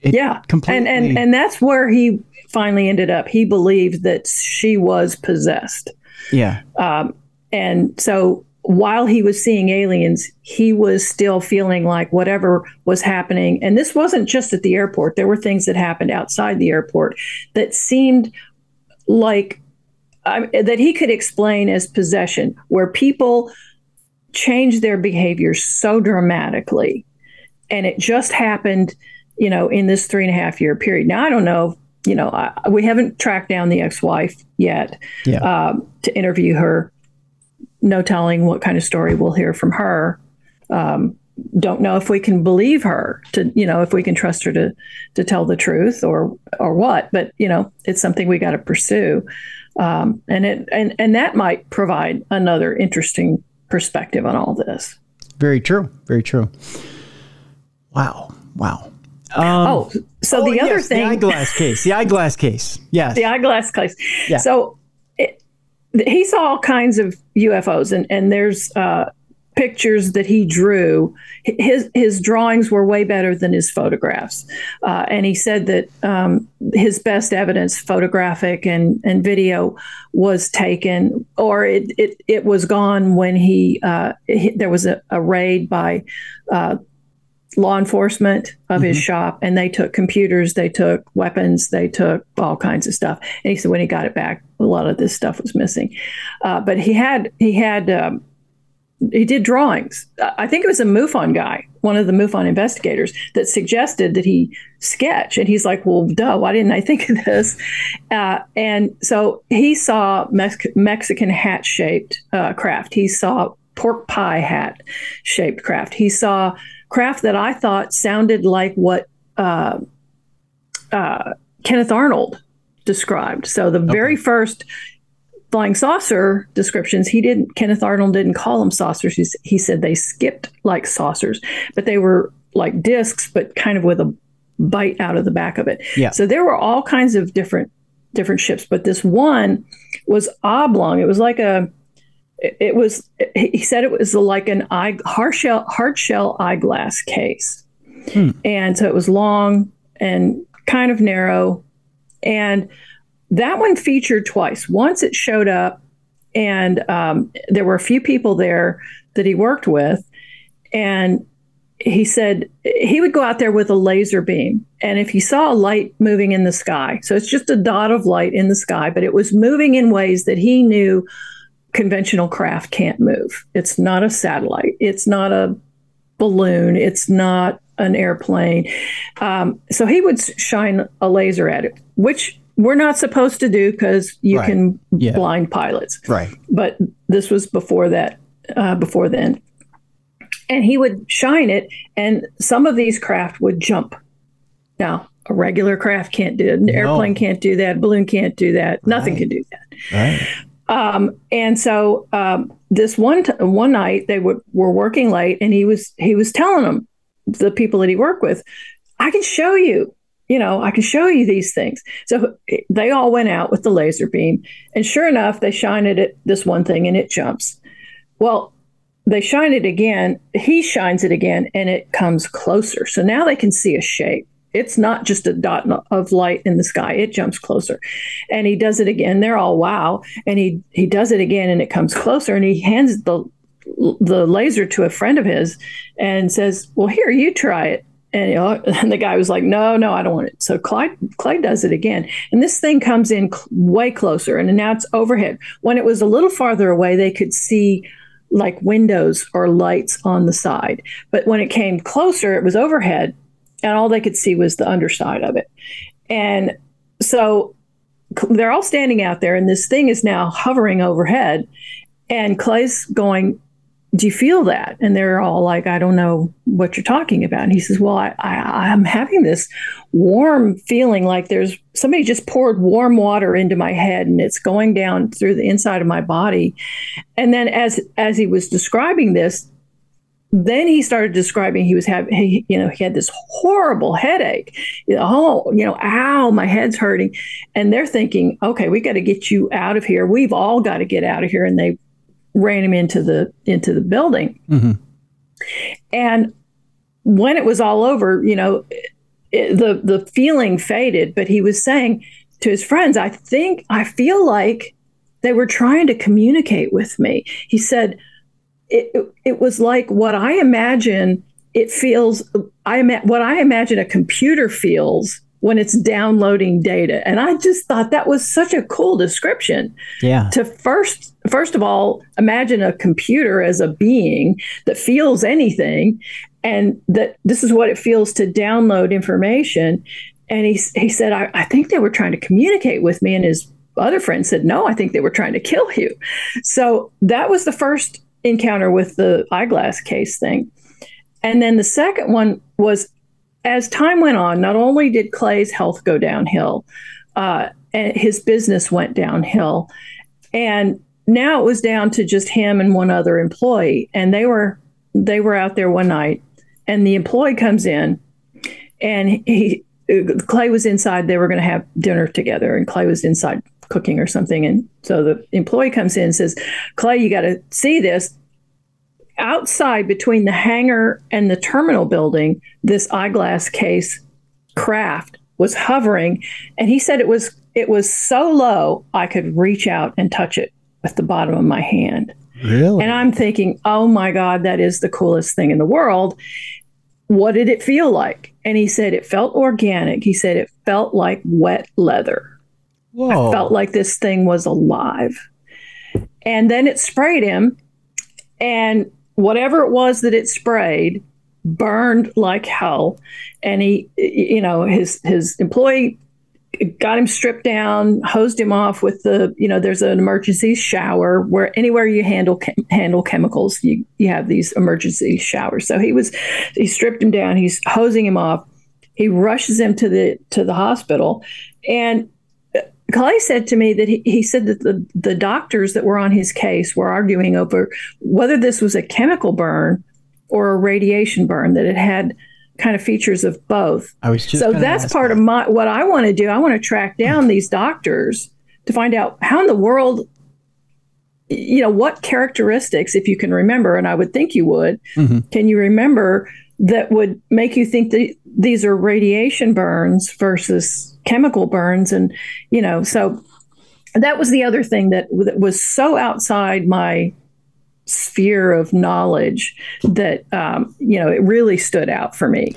B: It yeah. Completely and and and that's where he finally ended up, he believed that she was possessed.
A: Yeah. Um,
B: and so while he was seeing aliens, he was still feeling like whatever was happening. And this wasn't just at the airport, there were things that happened outside the airport that seemed like uh, that he could explain as possession, where people change their behavior so dramatically. And it just happened, you know, in this three and a half year period. Now, I don't know you know, I, we haven't tracked down the ex-wife yet
A: yeah. um,
B: to interview her. No telling what kind of story we'll hear from her. Um, don't know if we can believe her to, you know, if we can trust her to to tell the truth or or what. But you know, it's something we got to pursue, um, and it and and that might provide another interesting perspective on all this.
A: Very true. Very true. Wow. Wow.
B: Um, oh, so oh, the other
A: yes,
B: thing,
A: the eyeglass case, the eyeglass case, yes,
B: the eyeglass case. Yeah. So it, he saw all kinds of UFOs, and and there's uh, pictures that he drew. His his drawings were way better than his photographs, uh, and he said that um, his best evidence, photographic and and video, was taken or it it, it was gone when he, uh, he there was a, a raid by uh, law enforcement of mm-hmm. his shop and they took computers, they took weapons, they took all kinds of stuff. And he said when he got it back, a lot of this stuff was missing. Uh, but he had he had um, he did drawings. I think it was a MUFON guy, one of the MUFON investigators, that suggested that he sketch. And he's like, well, duh, why didn't I think of this? Uh, and so he saw Mex- Mexican hat shaped uh, craft. He saw pork pie hat shaped craft. He saw craft that I thought sounded like what uh, uh, Kenneth Arnold described. So the okay. very first flying saucer descriptions, he didn't. Kenneth Arnold didn't call them saucers. He, he said they skipped like saucers, but they were like discs, but kind of with a bite out of the back of it.
A: Yeah.
B: So there were all kinds of different different ships, but this one was oblong. It was like a it was he said it was like an eye hard shell hard shell eyeglass case. Hmm. and so it was long and kind of narrow. And that one featured twice. Once it showed up and um, there were a few people there that he worked with. And he said he would go out there with a laser beam. And if he saw a light moving in the sky so it's just a dot of light in the sky but it was moving in ways that he knew conventional craft can't move. It's not a satellite. It's not a balloon. It's not an airplane. Um, so he would shine a laser at it, which we're not supposed to do because you right. can yeah. blind pilots.
A: Right.
B: But this was before that. Uh, before then, and he would shine it, and some of these craft would jump. Now, a regular craft can't do it. An no. airplane can't do that. Balloon can't do that. Right. Nothing can do that. Right. Um, and so um, this one t- one night they were working late, and he was he was telling them the people that he worked with, I can show you. You know, I can show you these things. So they all went out with the laser beam, and sure enough, they shine it at this one thing, and it jumps. Well, they shine it again. He shines it again, and it comes closer. So now they can see a shape. It's not just a dot of light in the sky. It jumps closer. And he does it again. They're all wow. And he he does it again and it comes closer and he hands the the laser to a friend of his and says, "Well, here, you try it." And, you know, and the guy was like, "No, no, I don't want it." So Clyde Clyde does it again, and this thing comes in cl- way closer, and now it's overhead. When it was a little farther away, they could see like windows or lights on the side, but when it came closer, it was overhead, and all they could see was the underside of it. And so they're all standing out there, and this thing is now hovering overhead. And Clay's going, Do you feel that? And they're all like, I don't know what you're talking about. And he says, Well, I, I, I'm having this warm feeling like there's somebody just poured warm water into my head and it's going down through the inside of my body. And then as as he was describing this, then he started describing he was having he, you know he had this horrible headache. Oh you know ow my head's hurting. And they're thinking okay we got to get you out of here. We've all got to get out of here. And they ran him into the into the building. Mm-hmm. and when it was all over you know it, the the feeling faded but he was saying to his friends i think i feel like they were trying to communicate with me. He said it, it, was like what I imagine it feels I what I imagine a computer feels when it's downloading data. And I just thought that was such a cool description.
A: Yeah.
B: To first first of all, imagine a computer as a being that feels anything and that this is what it feels to download information. And he, he said, I, I think they were trying to communicate with me. And his other friend said, No, I think they were trying to kill you. So that was the first encounter with the eyeglass case thing. And then the second one was as time went on, not only did Clay's health go downhill, uh, and his business went downhill. And now it was down to just him and one other employee. And they were they were out there one night, and the employee comes in, and he Clay was inside. They were going to have dinner together, and Clay was inside cooking or something. And so the employee comes in and says, Clay, you got to see this. Outside between the hangar and the terminal building, this eyeglass case craft was hovering. And he said it was it was so low I could reach out and touch it with the bottom of my hand.
A: Really?
B: And I'm thinking, oh my God, that is the coolest thing in the world. What did it feel like? And he said it felt organic. He said it felt like wet leather. Whoa. I felt like this thing was alive. And then it sprayed him, and whatever it was that it sprayed burned like hell. And he, you know, his his employee got him stripped down, hosed him off with the, you know, there's an emergency shower where anywhere you handle handle chemicals, you you have these emergency showers. So he was, he stripped him down. He's hosing him off. He rushes him to the to the hospital, and Clay said to me that he, he said that the, the doctors that were on his case were arguing over whether this was a chemical burn or a radiation burn, that it had kind of features of both.
A: I was just
B: so that's part
A: that.
B: of my what I want to do. I want to track down these doctors to find out how in the world you know what characteristics if you can remember and I would think you would
A: Mhm.
B: can you remember that would make you think that these are radiation burns versus chemical burns and you know so that was the other thing that, that was so outside my sphere of knowledge that um, you know it really stood out for me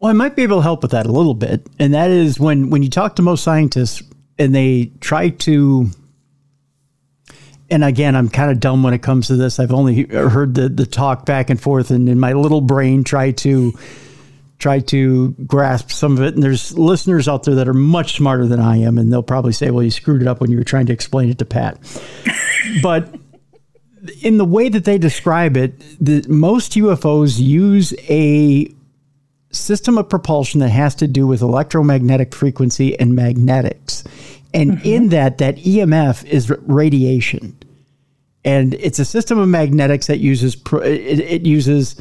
A: Well, I might be able to help with that a little bit, and that is when when you talk to most scientists and they try to. And again, I'm kind of dumb when it comes to this. I've only heard the the talk back and forth, and in my little brain, try to try to grasp some of it. And there's listeners out there that are much smarter than I am, and they'll probably say, "Well, you screwed it up when you were trying to explain it to Pat." but in the way that they describe it, the, most UFOs use a system of propulsion that has to do with electromagnetic frequency and magnetics. And in that, that EMF is radiation. And it's a system of magnetics that uses pro- it, it uses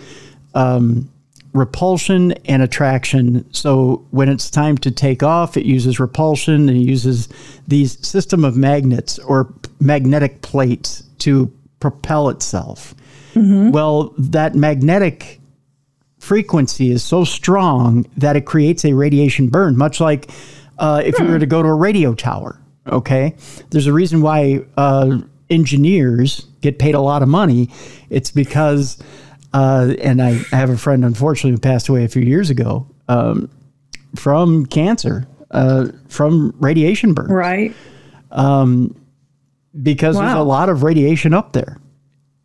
A: um, repulsion and attraction. So when it's time to take off, it uses repulsion and it uses these system of magnets or magnetic plates to propel itself. Well, that magnetic frequency is so strong that it creates a radiation burn, much like uh, if you were to go to a radio tower. Okay, there's a reason why uh, engineers get paid a lot of money. It's because, uh, and I, I have a friend, unfortunately, who passed away a few years ago um, from cancer, uh, from radiation burn
B: right
A: because there's a lot of radiation up there.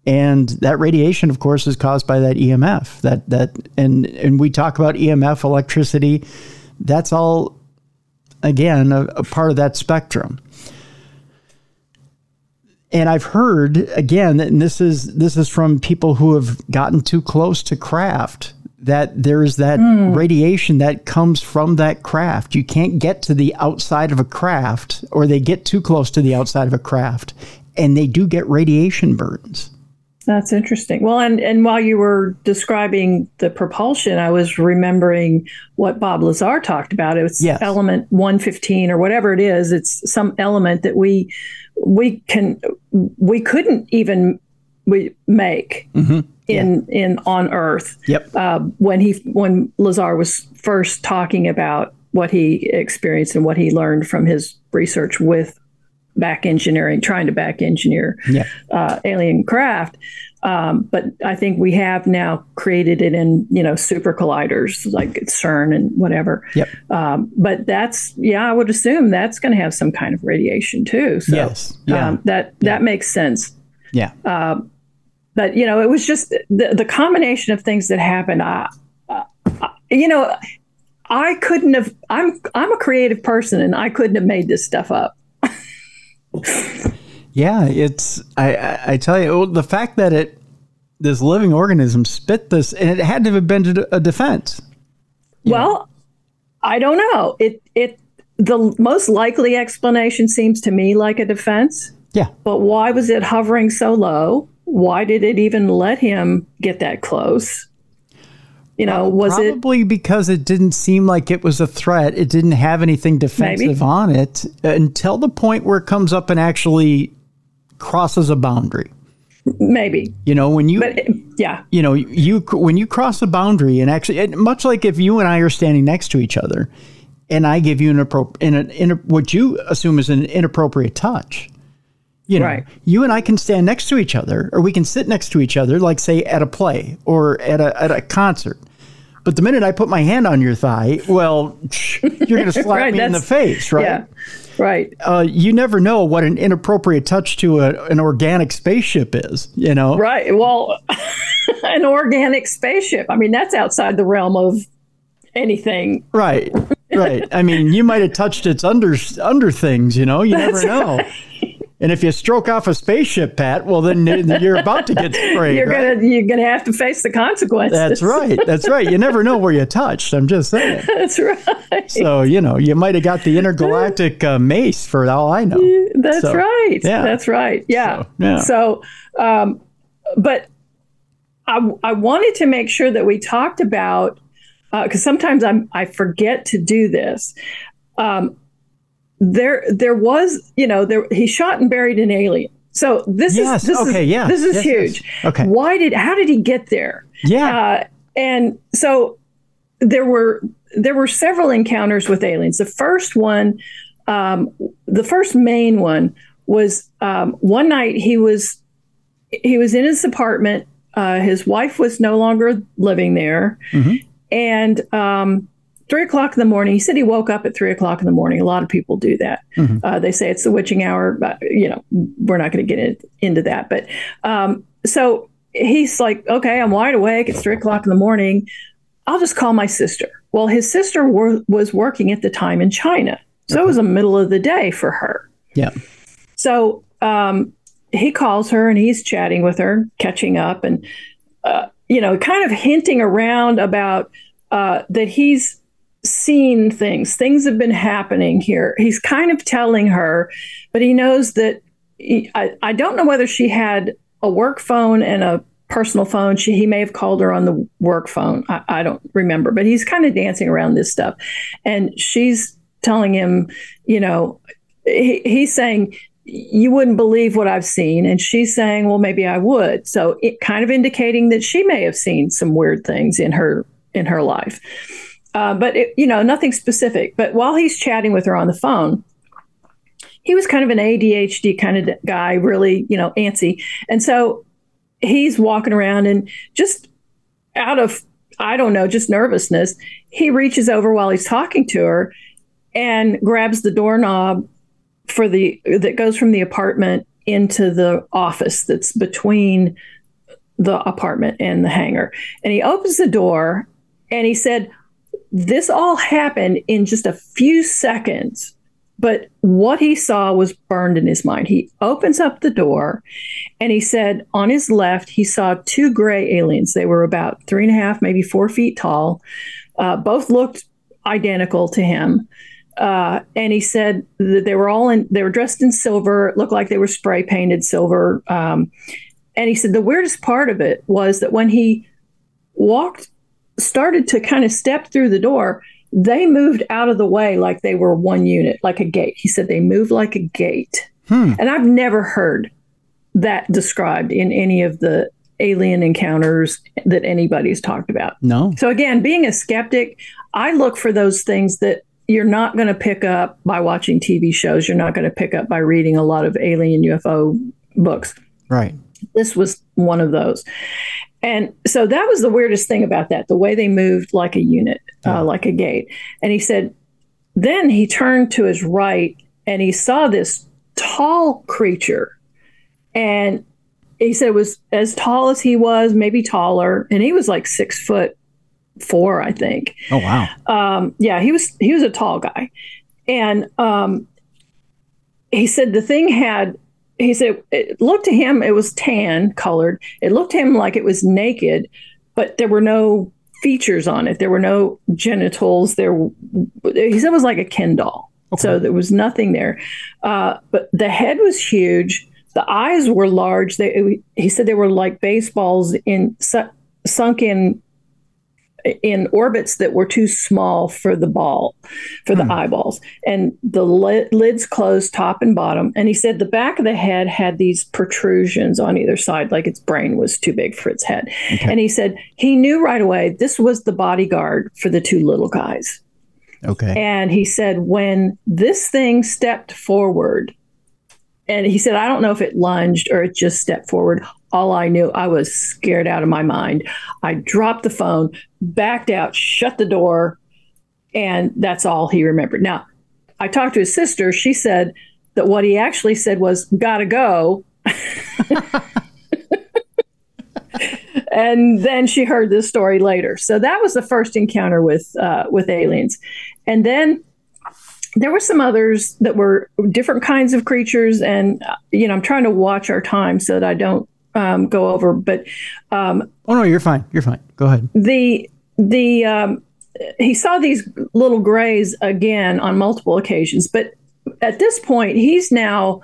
A: And that radiation, of course, is caused by that EMF. That that and and we talk about EMF, electricity. That's all, again, a, a part of that spectrum. And I've heard again, and this is this is from people who have gotten too close to craft that there's that hmm. radiation that comes from that craft. You can't get to the outside of a craft, or they get too close to the outside of a craft, and they do get radiation burns.
B: That's interesting. Well, and and while you were describing the propulsion, I was remembering what Bob Lazar talked about. It's
A: Yes.
B: element 115 or whatever it is. It's some element that we we can we couldn't even we make in in on Earth
A: Yep.
B: uh, when he when Lazar was first talking about what he experienced and what he learned from his research with back engineering, trying to back engineer
A: Yeah.
B: uh, alien craft. Um, but I think we have now created it in you know super colliders like CERN and whatever.
A: Yep.
B: Um, but that's yeah, I would assume that's going to have some kind of radiation too. So
A: Yes. Yeah.
B: um, that that makes sense
A: yeah.
B: but you know it was just the, the combination of things that happened I, I you know i couldn't have i'm i'm a creative person and i couldn't have made this stuff up
A: Yeah, it's I, I tell you the fact that it this living organism spit this and it had to have been a defense.
B: well i don't know. It it the most likely explanation seems to me like a defense.
A: Yeah,
B: but why was it hovering so low? Why did it even let him get that close you know was it
A: probably because it didn't seem like it was a threat. It didn't have anything defensive
B: Maybe.
A: on it uh, until the point where it comes up and actually crosses a boundary.
B: maybe
A: You know, when you
B: but uh, yeah
A: you know you when you cross a boundary and actually and much like if you and I are standing next to each other and I give you an appropriate in, an, in what you assume is an inappropriate touch you know
B: Right.
A: you and I can stand next to each other or we can sit next to each other like say at a play or at a at a concert but the minute I put my hand on your thigh well you're going to slap
B: Right,
A: me in the face right
B: yeah right
A: uh, you never know what an inappropriate touch to a, an organic spaceship is you know
B: Right. Well, an organic spaceship. I mean, that's outside the realm of anything.
A: Right, right. I mean, you might have touched its under under things. You know, you
B: That's
A: never know. And if you stroke off a spaceship, Pat, well, then you're about to get sprayed.
B: You're
A: right?
B: gonna you're gonna have to face the consequences.
A: That's right. That's right. You never know where you touched. I'm just saying.
B: That's right.
A: So you know, you might have got the intergalactic uh, mace for all I know.
B: That's
A: So,
B: right.
A: yeah.
B: That's right. Yeah.
A: So, yeah.
B: So, um, but I, I wanted to make sure that we talked about because uh, sometimes I'm I forget to do this. Um, there there was you know there he shot and buried an alien. So this
A: yes,
B: is this
A: okay,
B: is
A: yeah.
B: this is
A: yes,
B: huge.
A: Yes. Okay.
B: Why did how did he get there?
A: Yeah.
B: Uh, and so there were there were several encounters with aliens. The first one, um, the first main one was um, one night he was he was in his apartment. Uh, his wife was no longer living there,
A: mm-hmm.
B: and um, three o'clock in the morning. He said he woke up at three o'clock in the morning. A lot of people do that.
A: Mm-hmm.
B: Uh, they say it's the witching hour, but you know we're not going to get in, into that. But um, so he's like, okay, I'm wide awake. It's three o'clock in the morning. I'll just call my sister. Well, his sister wor- was working at the time in China, so okay. it was the middle of the day for her.
A: Yeah.
B: So um, he calls her and he's chatting with her, catching up, and uh, you know, kind of hinting around about uh, that he's seen things. Things have been happening here. He's kind of telling her, but he knows that. He, I, I don't know whether she had a work phone and a personal phone. She, he may have called her on the work phone. I, I don't remember, but he's kind of dancing around this stuff. And she's telling him, you know, he, he's saying, you wouldn't believe what I've seen. And she's saying, well, maybe I would. So it kind of indicating that she may have seen some weird things in her in her life. Uh, but it, you know, nothing specific. But while he's chatting with her on the phone, he was kind of an ADHD kind of guy, really, you know, antsy. And so he's walking around and just out of, I don't know, just nervousness, he reaches over while he's talking to her and grabs the doorknob for the that goes from the apartment into the office that's between the apartment and the hangar. And he opens the door and he said, This all happened in just a few seconds. But what he saw was burned in his mind. He opens up the door and he said on his left, he saw two gray aliens. They were about three and a half, maybe four feet tall. Uh, both looked identical to him. Uh, and he said that they were all in, they were dressed in silver. Looked like they were spray painted silver. Um, and he said the weirdest part of it was that when he walked, started to kind of step through the door, they moved out of the way like they were one unit, like a gate. He said they moved like a gate.
A: Hmm.
B: And I've never heard that described in any of the alien encounters that anybody's talked about.
A: No.
B: So again, being a skeptic, I look for those things that you're not going to pick up by watching TV shows. You're not going to pick up by reading a lot of alien UFO books.
A: Right.
B: This was one of those. And so that was the weirdest thing about that, the way they moved like a unit, uh, like a gate. And he said, then he turned to his right and he saw this tall creature. And he said it was as tall as he was, maybe taller. And he was like six foot four, I think.
A: Oh wow.
B: Um, yeah, he was he was a tall guy. And um, he said the thing had he said it looked to him it was tan colored. It looked to him like it was naked but there were no features on it. There were no genitals. There he said it was like a ken doll. Okay. so there was nothing there. Uh, but the head was huge. The eyes were large. They, he said they were like baseballs in sunk in in orbits that were too small for the ball, for the hmm. eyeballs. And the lids closed top and bottom. And he said the back of the head had these protrusions on either side, like its brain was too big for its head. Okay. And he said he knew right away this was the bodyguard for the two little guys.
A: Okay.
B: And he said when this thing stepped forward, and he said, I don't know if it lunged or it just stepped forward. All I knew, I was scared out of my mind. I dropped the phone, backed out, shut the door, and that's all he remembered. Now, I talked to his sister. She said that what he actually said was, Gotta go. and then she heard this story later. So that was the first encounter with uh, with aliens. And then there were some others that were different kinds of creatures, and you know, I'm trying to watch our time so that I don't um, go over. But um,
A: oh no, you're fine. You're fine. Go ahead.
B: The the um, he saw these little grays again on multiple occasions, but at this point, he's now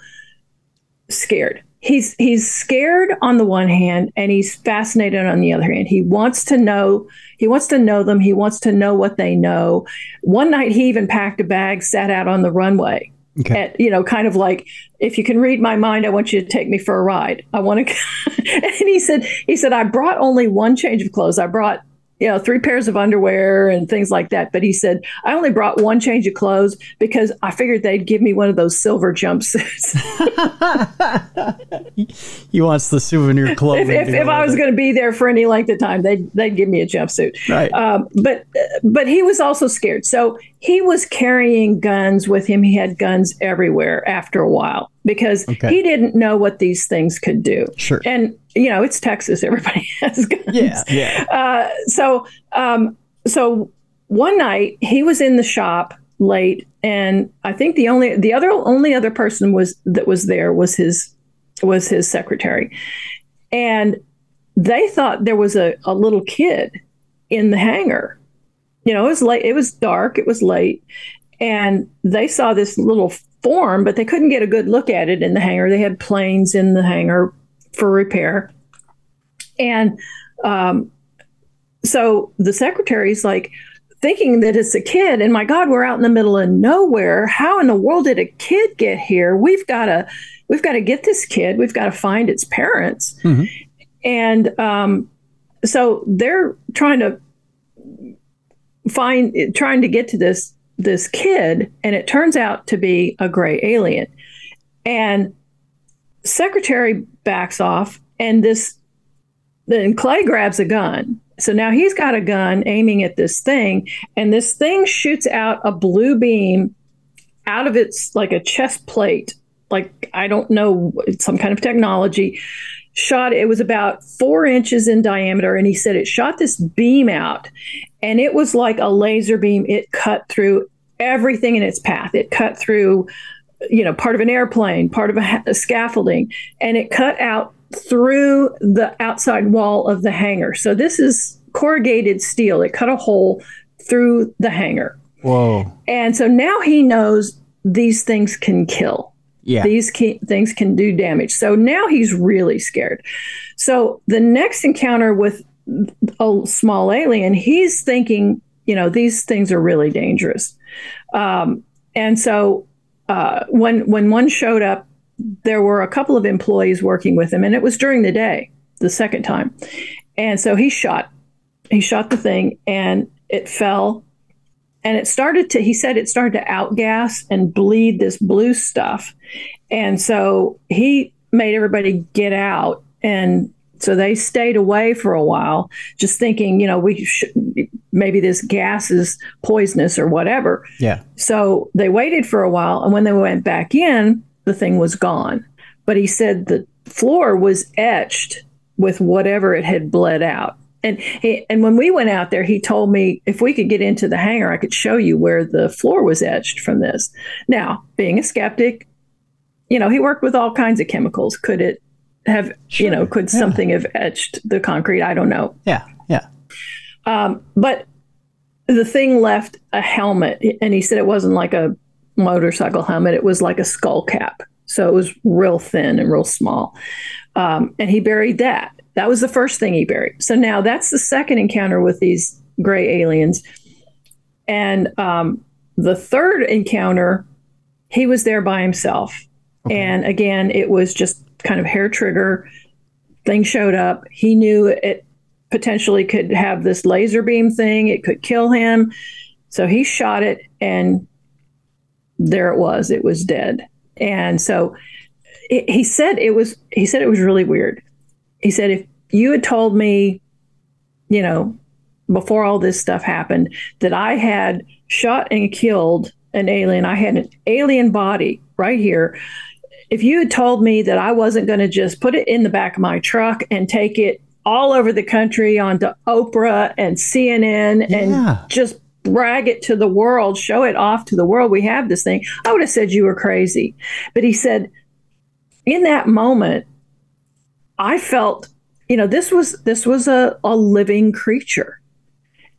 B: scared. He's he's scared on the one hand and he's fascinated on the other hand. He wants to know he wants to know them. He wants to know what they know. One night he even packed a bag sat out on the runway. Okay. At, you know kind of like if you can read my mind i want you to take me for a ride. I want to and he said he said i brought only one change of clothes. I brought you know, three pairs of underwear and things like that. But he said, I only brought one change of clothes because I figured they'd give me one of those silver jumpsuits.
A: he wants the souvenir clothing.
B: If, if, if I was going to be there for any length of time, they'd, they'd give me a jumpsuit.
A: Right. Um,
B: but, but he was also scared. So he was carrying guns with him. He had guns everywhere after a while because okay. he didn't know what these things could do.
A: Sure.
B: And you know, it's Texas. Everybody has guns.
A: Yeah. Yeah.
B: Uh, so, um, so one night he was in the shop late, and I think the only the other only other person was that was there was his was his secretary, and they thought there was a, a little kid in the hangar. You know, it was late. It was dark. It was late, and they saw this little form, but they couldn't get a good look at it in the hangar. They had planes in the hangar for repair. And um, so the secretary's like thinking that it's a kid, and my God, we're out in the middle of nowhere. How in the world did a kid get here? We've got to we've got to get this kid. We've got to find its parents. Mm-hmm. And um, so they're trying to find trying to get to this this kid, and it turns out to be a gray alien. And secretary backs off, and this then Clay grabs a gun. So now he's got a gun aiming at this thing, and this thing shoots out a blue beam out of its like a chest plate, like I don't know, some kind of technology. Shot it was about four inches in diameter, and he said it shot this beam out, and it was like a laser beam. It cut through everything in its path. It cut through, you know, part of an airplane, part of a, a scaffolding, and it cut out through the outside wall of the hangar. So this is corrugated steel. It cut a hole through the hangar.
A: Whoa.
B: And so now he knows these things can kill.
A: Yeah.
B: These things can do damage. So now he's really scared. So the next encounter with a small alien, he's thinking, you know, these things are really dangerous. Um, and so uh, when when one showed up there were a couple of employees working with him, and it was during the day, the second time. And so he shot, he shot the thing, and it fell. And it started to, he said it started to outgas and bleed this blue stuff. And so he made everybody get out. And so they stayed away for a while, just thinking, you know, we should, maybe this gas is poisonous or whatever.
A: Yeah.
B: So they waited for a while. And when they went back in, the thing was gone. But he said the floor was etched with whatever it had bled out. And he, and when we went out there, he told me if we could get into the hangar, I could show you where the floor was etched from this. Now, being a skeptic, you know, he worked with all kinds of chemicals. Could it have, sure. you know, could yeah. something have etched the concrete? I don't know.
A: Yeah, yeah.
B: Um, but the thing left a helmet, and he said it wasn't like a motorcycle helmet. It was like a skull cap. So it was real thin and real small. Um, and he buried that. That was the first thing he buried. So now that's the second encounter with these gray aliens. And um, the third encounter, he was there by himself. Okay. And again, it was just kind of hair trigger. Thing showed up. He knew it potentially could have this laser beam thing, it could kill him. So he shot it and there it was. It was dead. And so it, he said it was. He said it was really weird. He said if you had told me, you know, before all this stuff happened, that I had shot and killed an alien, I had an alien body right here. If you had told me that I wasn't going to just put it in the back of my truck and take it all over the country onto Oprah and CNN yeah. and just brag it to the world, show it off to the world. We have this thing. I would have said you were crazy. But he said, in that moment, I felt, you know, this was this was a, a living creature.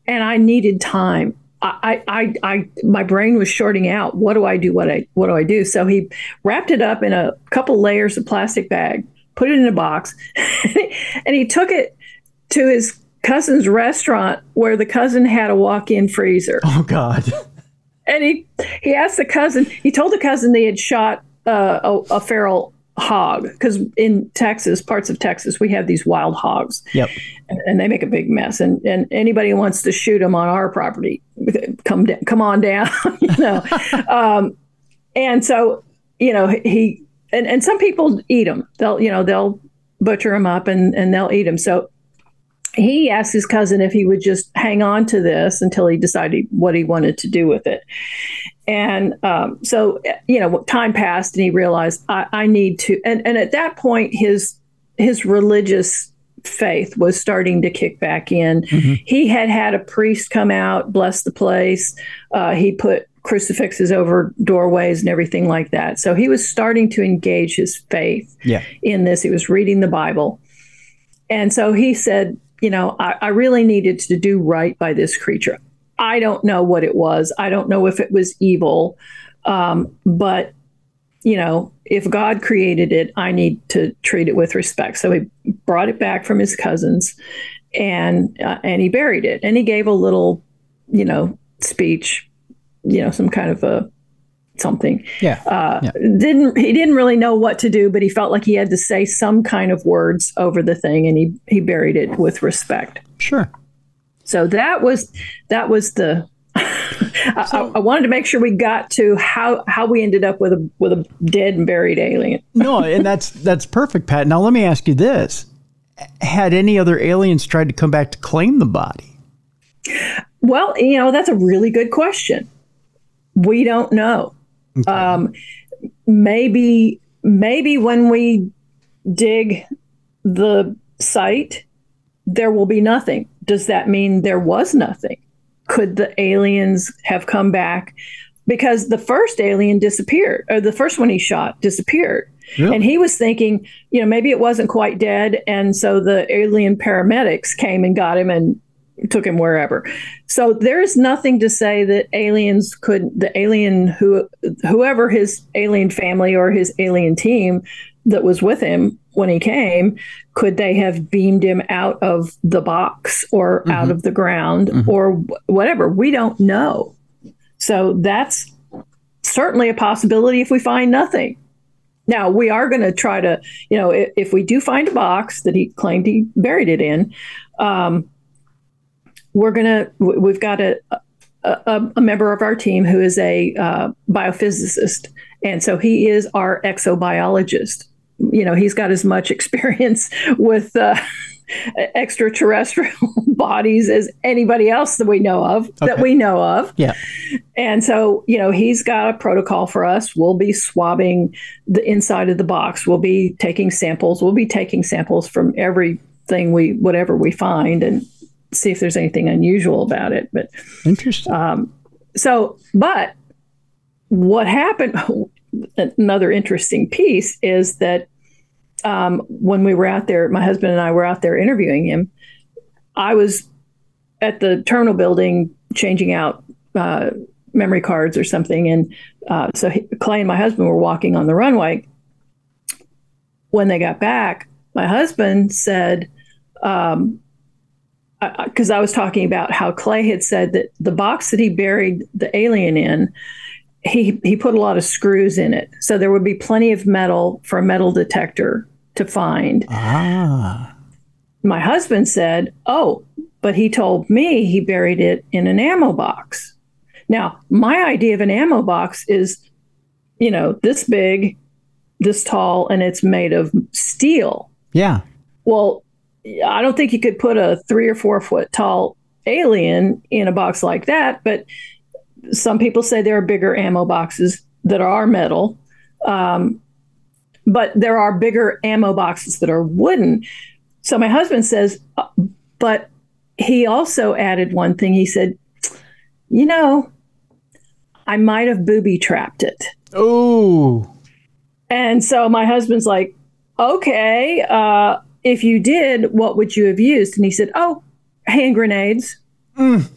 B: And I needed time. I, I, I, my brain was shorting out. What do I do? What I, what do I do? So he wrapped it up in a couple layers of plastic bag, put it in a box, and he took it to his cousin's restaurant where the cousin had a walk-in freezer.
A: Oh God.
B: And he he asked the cousin. He told the cousin they had shot uh, a, a feral hog because in Texas, parts of Texas, we have these wild hogs.
A: Yep.
B: And, and, they make a big mess. And and anybody who wants to shoot them on our property, come da- come on down. you know. um, and so you know he and and some people eat them. They'll you know they'll butcher them up and and they'll eat them. So he asked his cousin if he would just hang on to this until he decided what he wanted to do with it. And um, so, you know, time passed, and he realized I, I need to. And, and at that point, his his religious faith was starting to kick back in. Mm-hmm. He had had a priest come out, bless the place. Uh, he put crucifixes over doorways and everything like that. So he was starting to engage his faith
A: yeah.
B: in this. He was reading the Bible. And so he said, you know, I, I really needed to do right by this creature. I don't know what it was. I don't know if it was evil. Um, but, you know, if God created it, I need to treat it with respect. So he brought it back from his cousins and uh, and he buried it and he gave a little, you know, speech, you know, some kind of a something.
A: Yeah.
B: Uh,
A: yeah.
B: Didn't he didn't really know what to do, but he felt like he had to say some kind of words over the thing, and he he buried it with respect.
A: Sure.
B: So that was that was the. so, I, I, wanted to make sure we got to how how we ended up with a with a dead and buried alien.
A: no, and that's that's perfect, Pat. Now let me ask you this: Had any other aliens tried to come back to claim the body?
B: Well, you know that's a really good question. We don't know. Okay. Um, maybe maybe when we dig the site, there will be nothing. Does that mean there was nothing? Could the aliens have come back? Because the first alien disappeared, or the first one he shot disappeared. And he was thinking, you know, maybe it wasn't quite dead. And so the alien paramedics came and got him and took him wherever. So there's nothing to say that aliens could the alien who whoever his alien family or his alien team that was with him when he came could they have beamed him out of the box or mm-hmm. out of the ground mm-hmm. or whatever we don't know so that's certainly a possibility if we find nothing now we are going to try to you know if, if, we do find a box that he claimed he buried it in um, we're gonna we've got a, a, a member of our team who is a uh, biophysicist, and so he is our exobiologist. You know, he's got as much experience with. Uh, extraterrestrial bodies as anybody else that we know of okay. that we know of
A: yeah
B: and so you know he's got a protocol for us we'll be swabbing the inside of the box we'll be taking samples we'll be taking samples from everything we whatever we find and see if there's anything unusual about it. But
A: interesting.
B: Um, so, but what happened? Another interesting piece is that um, when we were out there, my husband and I were out there interviewing him. I was at the terminal building changing out uh, memory cards or something, and uh, so he, Clay and my husband were walking on the runway. When they got back, my husband said, um, because I was talking about how Clay had said that the box that he buried the alien in, he he put a lot of screws in it, so there would be plenty of metal for a metal detector to find.
A: Ah.
B: My husband said, "Oh, but he told me he buried it in an ammo box." Now, my idea of an ammo box is, you know, this big, this tall, and it's made of steel.
A: Yeah.
B: Well, I don't think you could put a three or four foot tall alien in a box like that, but some people say there are bigger ammo boxes that are metal. Um, but there are bigger ammo boxes that are wooden. So my husband says, uh, but he also added one thing. He said, you know, I might have booby trapped it.
A: Oh.
B: And so my husband's like, okay, uh, if you did, what would you have used? And he said, Oh, hand grenades.
A: Mm.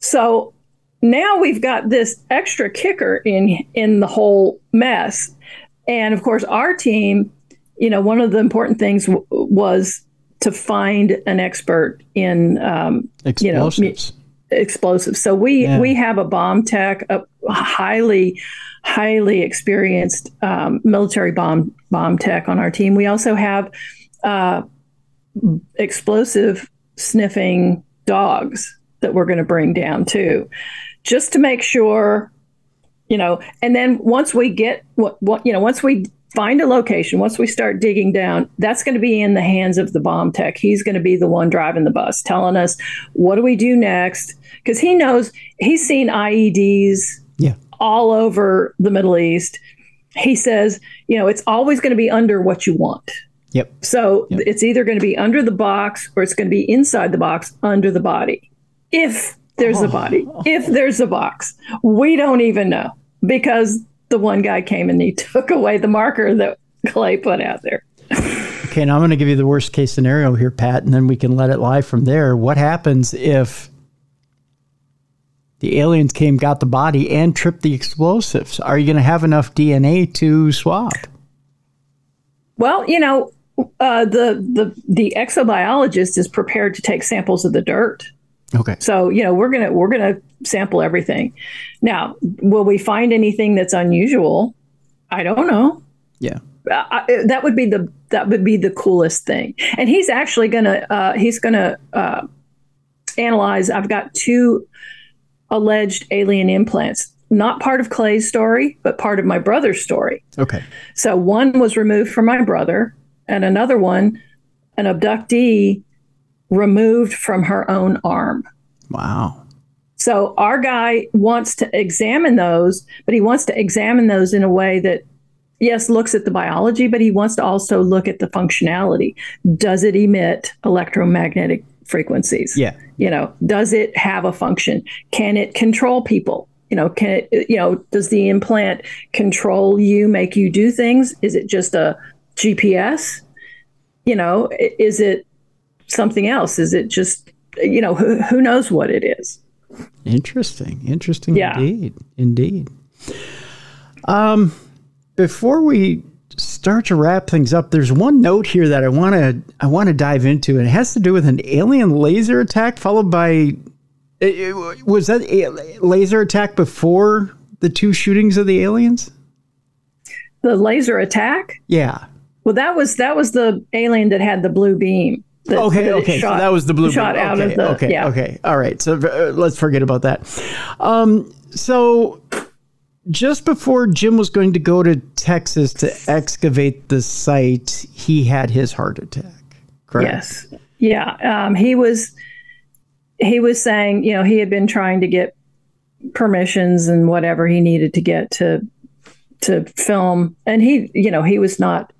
B: So now we've got this extra kicker in in the whole mess. And of course, our team you know, one of the important things w- was to find an expert in, um, you know,
A: Explosives.
B: explosives. So we
A: Yeah.
B: we have a bomb tech, a highly highly experienced um, military bomb bomb tech on our team. We also have uh, explosive sniffing dogs that we're going to bring down too, just to make sure, you know. And then once we get what what you know, once we find a location, once we start digging down, that's going to be in the hands of the bomb tech. He's going to be the one driving the bus, telling us what do we do next, because he knows he's seen IEDs
A: Yeah.
B: all over the Middle East. He says, you know, it's always going to be under what you want.
A: Yep.
B: So
A: Yep.
B: it's either going to be under the box or it's going to be inside the box under the body. If there's a body, if there's a box, we don't even know because the one guy came and he took away the marker that Clay put out there.
A: Okay, now I'm going to give you the worst case scenario here, Pat, and then we can let it lie from there. What happens if the aliens came, got the body, and tripped the explosives? Are you going to have enough DNA to swap?
B: Well, you know, uh, the the the exobiologist is prepared to take samples of the dirt.
A: Okay.
B: So you know we're gonna we're gonna sample everything. Now, will we find anything that's unusual? I don't know.
A: Yeah.
B: Uh, I, that would be the that would be the coolest thing. And he's actually gonna uh, he's gonna uh, analyze. I've got two alleged alien implants, not part of Clay's story, but part of my brother's story.
A: Okay.
B: So one was removed from my brother, and another one, an abductee removed from her own arm.
A: Wow.
B: So our guy wants to examine those, but he wants to examine those in a way that, yes, looks at the biology, but he wants to also look at the functionality. Does it emit electromagnetic frequencies?
A: Yeah.
B: You know, does it have a function? Can it control people? You know, can it, you know, does the implant control you, make you do things? Is it just a GPS? You know, is it something else? Is it just, you know, who, who knows what it is?
A: Interesting. Interesting
B: Yeah.
A: indeed. Indeed. Um, before we start to wrap things up, there's one note here that I want to I want to dive into, and it has to do with an alien laser attack followed by. was that a laser attack before the two shootings of the aliens?
B: The laser attack?
A: Yeah.
B: Well, that was that was the alien that had the blue beam. That,
A: Okay.
B: that
A: Okay.
B: shot-
A: so that was the blue.
B: shot out
A: okay,
B: of the
A: Okay.
B: yeah.
A: Okay. All right. So uh, let's forget about that. Um. So just before Jim was going to go to Texas to excavate the site, he had his heart attack. Correct.
B: Yes. Yeah. Um, he was he was saying, you know, he had been trying to get permissions and whatever he needed to get to to film, and he, you know, he was not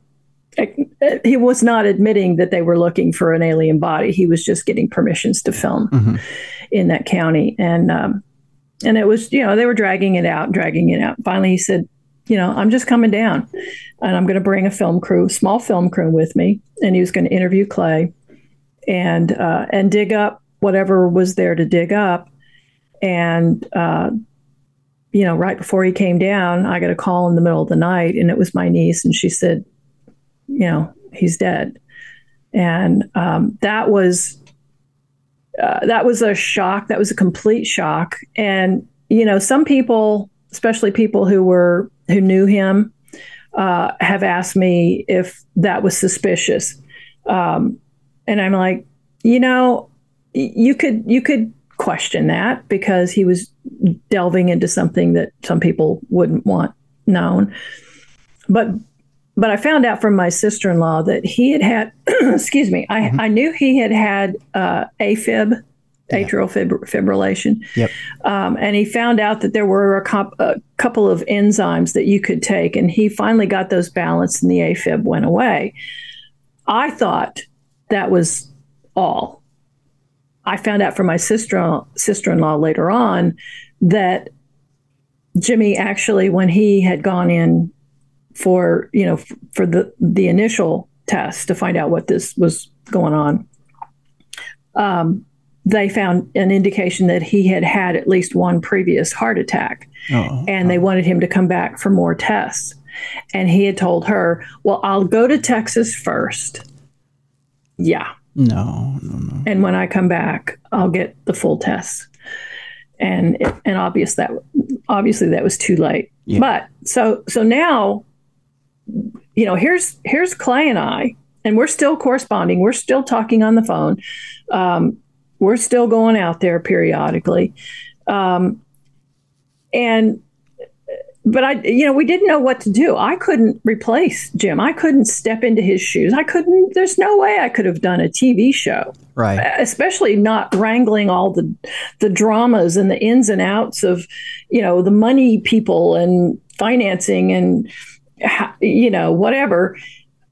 B: he was not admitting that they were looking for an alien body. He was just getting permissions to film
A: Mhm.
B: in that county, and um, and it was, you know, they were dragging it out, dragging it out. Finally, he said, you know, I'm just coming down, and I'm going to bring a film crew, small film crew, with me, and he was going to interview Clay, and uh, and dig up whatever was there to dig up, and uh, you know, right before he came down, I got a call in the middle of the night, and it was my niece, and she said, you know, he's dead, and um, that was uh, that was a shock. That was a complete shock, and you know, some people, especially people who were who knew him, uh, have asked me if that was suspicious, um, and I'm like, you know, you could you could question that because he was delving into something that some people wouldn't want known, but but I found out from my sister in law that he had had, excuse me, I, I knew he had had uh, AFib, atrial fib- fibrillation.
A: Yep.
B: Um, and he found out that there were a, cop- a couple of enzymes that you could take, and he finally got those balanced, and the AFib went away. I thought that was all. I found out from my sister sister in law later on that Jimmy actually, when he had gone in for you know f- for the the initial test to find out what this was going on, um, they found an indication that he had had at least one previous heart attack
A: Oh,
B: and they wanted him to come back for more tests. And he had told her, Well, I'll go to Texas first. Yeah.
A: No, no, no.
B: And when I come back, I'll get the full test. And and obvious that obviously that was too late.
A: Yeah.
B: But so so now, you know, here's here's Clay and I, and we're still corresponding. We're still talking on the phone. Um, we're still going out there periodically. Um, and but I, you know, we didn't know what to do. I couldn't replace Jim. I couldn't step into his shoes. I couldn't. There's no way I could have done a TV show,
A: Right.
B: especially not wrangling all the the dramas and the ins and outs of, you know, the money people and financing and, you know, whatever.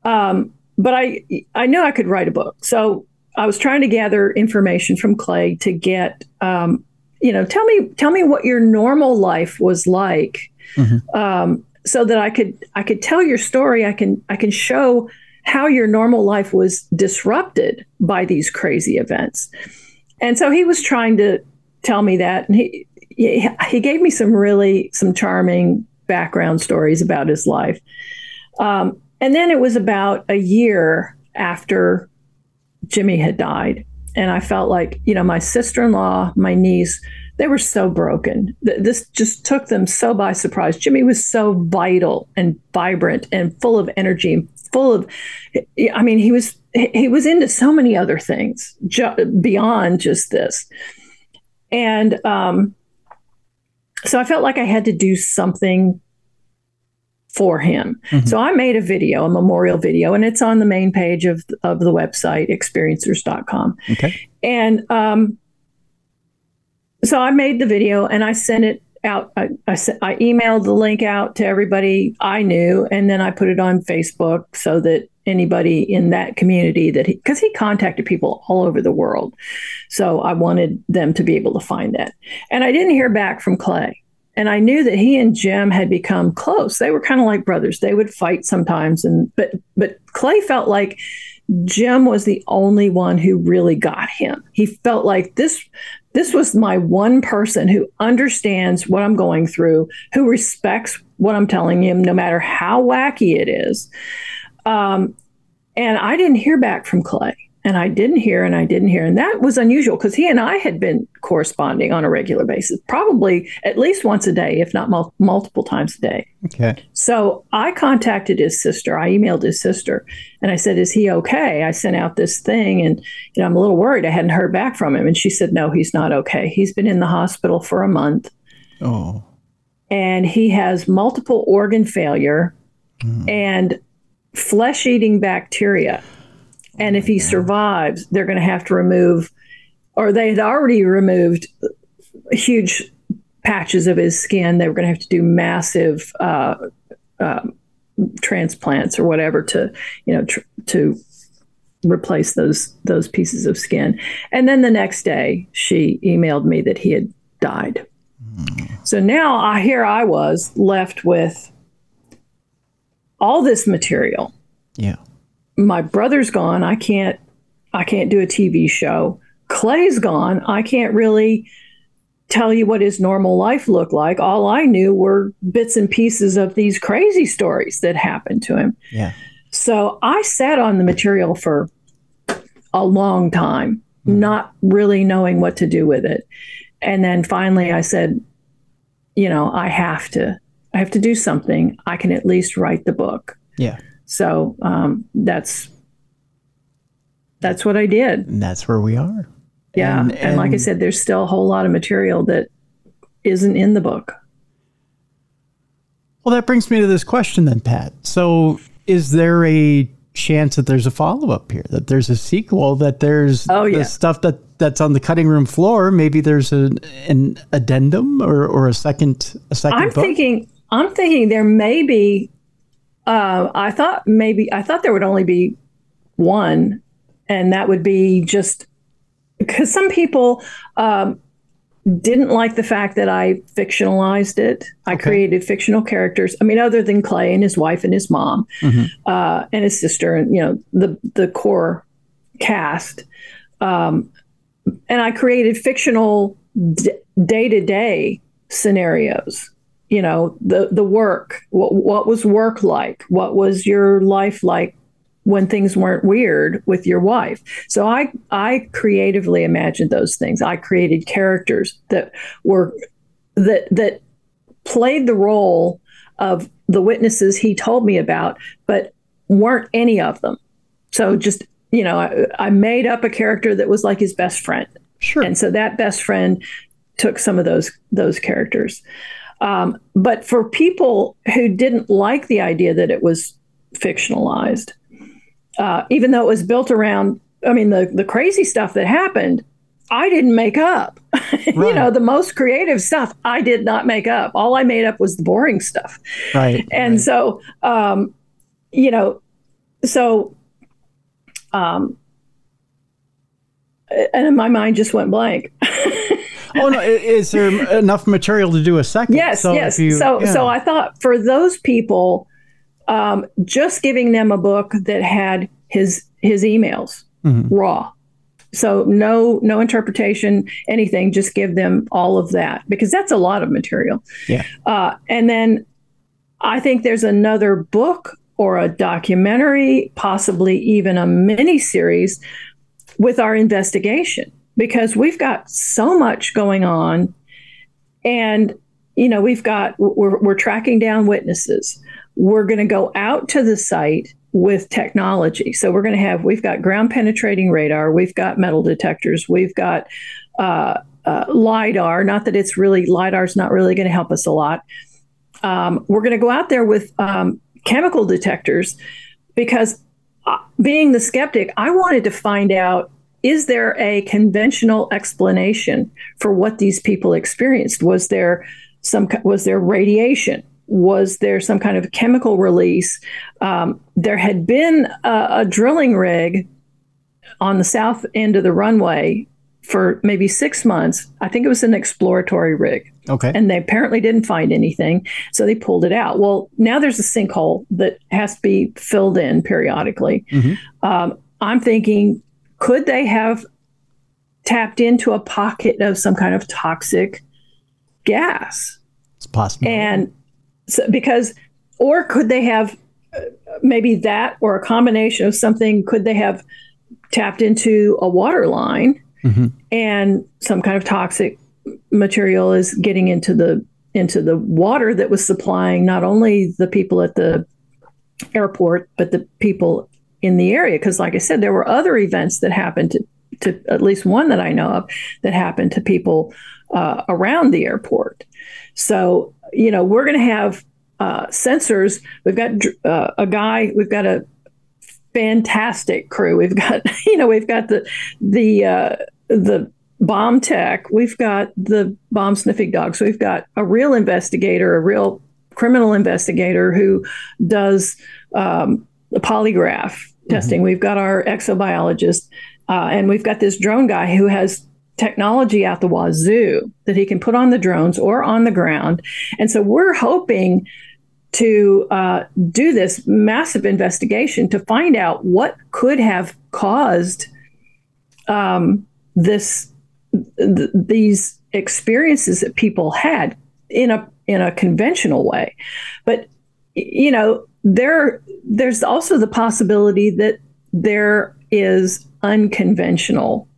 B: Um, but I I knew I could write a book, so I was trying to gather information from Clay to get, um, you know, tell me tell me what your normal life was like um, so that I could I could tell your story. I can I can show how your normal life was disrupted by these crazy events. And so he was trying to tell me that, and he he, he gave me some really some charming background stories about his life. Um, and then it was about a year after Jimmy had died, and I felt like you know my sister in law, my niece they were so broken. Th- This just took them so by surprise. Jimmy was so vital and vibrant and full of energy and full of, I mean, he was he was into so many other things beyond just this, and um, so I felt like I had to do something for him. So I made a video, a memorial video, and it's on the main page of of the website xperiencers.com.
A: Okay.
B: And um, so I made the video and I sent it out. I, I, sent, I emailed the link out to everybody I knew, and then I put it on Facebook so that anybody in that community that he, because he contacted people all over the world. So I wanted them to be able to find that. And I didn't hear back from Clay. And I knew that he and Jim had become close. They were kind of like brothers. They would fight sometimes, and but but Clay felt like Jim was the only one who really got him. He felt like this this was my one person who understands what I'm going through, who respects what I'm telling him, no matter how wacky it is. Um, and I didn't hear back from Clay, and I didn't hear, and I didn't hear, and that was unusual because he and I had been corresponding on a regular basis, probably at least once a day, if not mul- multiple times a day.
A: Okay.
B: So I contacted his sister. I emailed his sister and I said, Is he okay? I sent out this thing and you know, I'm a little worried. I hadn't heard back from him. And she said, No, he's not okay. He's been in the hospital for a month
A: Oh.
B: and he has multiple organ failure and flesh eating bacteria. And if he survives, they're going to have to remove, or they had already removed huge patches of his skin. They were going to have to do massive uh, uh, transplants or whatever to, you know, tr- to replace those those pieces of skin. And then the next day, she emailed me that he had died. So now I here I was left with all this material.
A: Yeah.
B: My brother's gone. I can't I can't do a TV show. Clay's gone. I can't really tell you what his normal life looked like. All I knew were bits and pieces of these crazy stories that happened to him.
A: Yeah.
B: So I sat on the material for a long time, mm-hmm. not really knowing what to do with it. And then finally I said, you know, I have to I have to do something. I can at least write the book.
A: Yeah.
B: So um, that's that's what I did.
A: And that's where we are.
B: Yeah.
A: And-
B: And, like I said, there's still a whole lot of material that isn't in the book.
A: Well, that brings me to this question then, Pat. So, is there a chance that there's a follow up here, that there's a sequel, that there's
B: Oh, yeah.
A: the stuff that that's on the cutting room floor? Maybe there's an, an addendum or, or a second a 2nd
B: I'm
A: book.
B: thinking I'm thinking there may be uh, I thought maybe I thought there would only be one and that would be just because some people um, didn't like the fact that I fictionalized it. I
A: Okay.
B: created fictional characters. I mean, other than Clay and his wife and his mom
A: Mhm.
B: uh, and his sister, and you know the the core cast. Um, and I created fictional day to day scenarios. You know, the the work what, what was work like? What was your life like when things weren't weird with your wife. So I I creatively imagined those things. I created characters that were that that played the role of the witnesses he told me about, but weren't any of them. So just you know, I, I made up a character that was like his best friend.
A: Sure.
B: And so that best friend took some of those those characters. Um, but for people who didn't like the idea that it was fictionalized, uh, even though it was built around, I mean, the, the crazy stuff that happened, I didn't make up. Right. you know, the most creative stuff I did not make up. All I made up was the boring stuff.
A: Right.
B: And
A: right.
B: so, um, you know, so, um, and my mind just went blank.
A: oh no! Is there enough material to do a second?
B: Yes, so yes. You, so, yeah. so I thought for those people um, just giving them a book that had his his emails mm-hmm. raw. So no no interpretation, anything. Just give them all of that because that's a lot of material.
A: Yeah.
B: Uh, and then I think there's another book or a documentary, possibly even a mini series with our investigation because we've got so much going on and you know we've got we're, we're tracking down witnesses we're going to go out to the site with technology. So we're going to have, we've got ground penetrating radar, we've got metal detectors, we've got uh, uh, LIDAR. Not that it's really, lidar's not really going to help us a lot. Um, we're going to go out there with um, chemical detectors because uh, being the skeptic, I wanted to find out is there a conventional explanation for what these people experienced? Was there some was there radiation? was there some kind of chemical release? Um, there had been a, a, drilling rig on the south end of the runway for maybe six months. I think it was an exploratory rig.
A: Okay.
B: And they apparently didn't find anything. So they pulled it out. Well, now there's a sinkhole that has to be filled in periodically. Mm-hmm. Um, I'm thinking, could they have tapped into a pocket of some kind of toxic gas?
A: It's possible.
B: And so, because, or could they have maybe that or a combination of something? Could they have tapped into a water line mm-hmm. and some kind of toxic material is getting into the into the water that was supplying not only the people at the airport but the people in the area because like i said there were other events that happened to, to at least one that i know of that happened to people uh, around the airport so you know, we're going to have uh, sensors. We've got uh, a guy. We've got a fantastic crew. We've got, you know, we've got the the uh, the bomb tech. We've got the bomb sniffing dogs. We've got a real investigator, a real criminal investigator who does um, the polygraph mm-hmm. testing. We've got our exobiologist, uh, and we've got this drone guy who has technology out the wazoo that he can put on the drones or on the ground. And so we're hoping to uh, do this massive investigation to find out what could have caused um, this th- these experiences that people had in a in a conventional way. But you know, there there's also the possibility that there is unconventional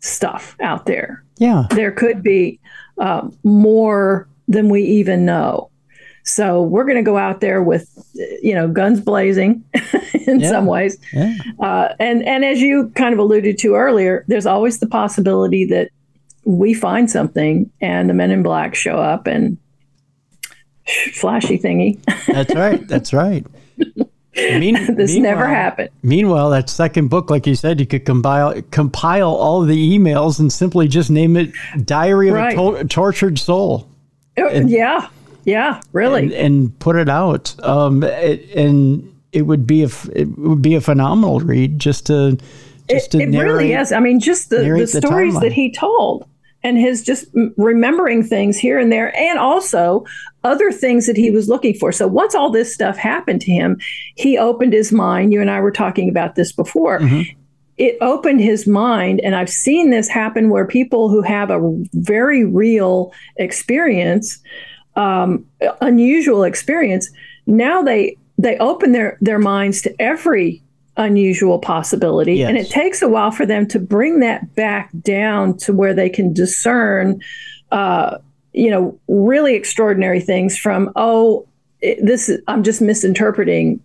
B: stuff out there.
A: Yeah.
B: There could be uh, more than we even know. So we're going to go out there with, you know, guns blazing in yeah. some ways. Yeah. Uh, and, and as you kind of alluded to earlier, there's always the possibility that we find something and the men in black show up and flashy thingy.
A: That's right. That's right.
B: Mean, this never happened.
A: Meanwhile, that second book, like you said, you could compile compile all the emails and simply just name it "Diary of right. a to- Tortured Soul."
B: Oh, and, yeah, yeah, really,
A: and, and put it out. Um, it, and it would be a it would be a phenomenal read just to just
B: it,
A: to
B: it
A: narrate,
B: really is. I mean, just the, the stories the that he told and his just remembering things here and there, and also other things that he was looking for. So once all this stuff happened to him, he opened his mind. You and I were talking about this before. Mm-hmm. It opened his mind, and I've seen this happen where people who have a very real experience, um, unusual experience, now they they open their their minds to every unusual possibility yes. and it takes a while for them to bring that back down to where they can discern uh, you know really extraordinary things from oh it, this is i'm just misinterpreting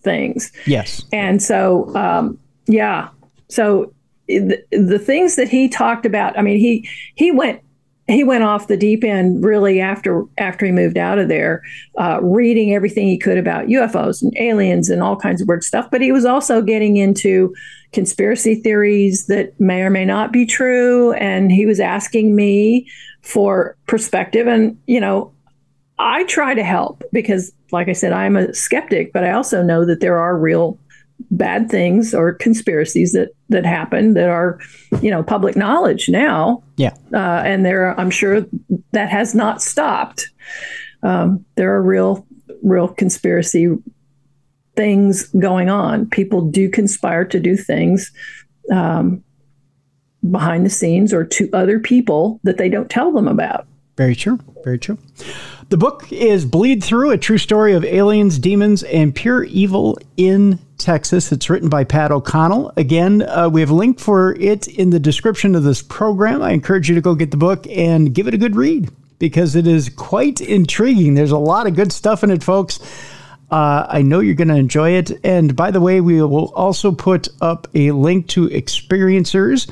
B: things.
A: Yes.
B: And so um, yeah. So the, the things that he talked about i mean he he went he went off the deep end really after after he moved out of there, uh, reading everything he could about UFOs and aliens and all kinds of weird stuff. But he was also getting into conspiracy theories that may or may not be true, and he was asking me for perspective. And you know, I try to help because, like I said, I'm a skeptic, but I also know that there are real bad things or conspiracies that that happen that are you know public knowledge now.
A: Yeah.
B: Uh, and there i'm sure that has not stopped. Um, there are real real conspiracy things going on. People do conspire to do things um, behind the scenes or to other people that they don't tell them about
A: very true very true the book is Bleedthrough, a true story of aliens, demons, and pure evil in Texas. It's written by Pat O'Connell. Again, uh, we have a link for it in the description of this program. I encourage you to go get the book and give it a good read because it is quite intriguing. There's a lot of good stuff in it, folks. Uh, I know you're going to enjoy it. And by the way, we will also put up a link to experiencers.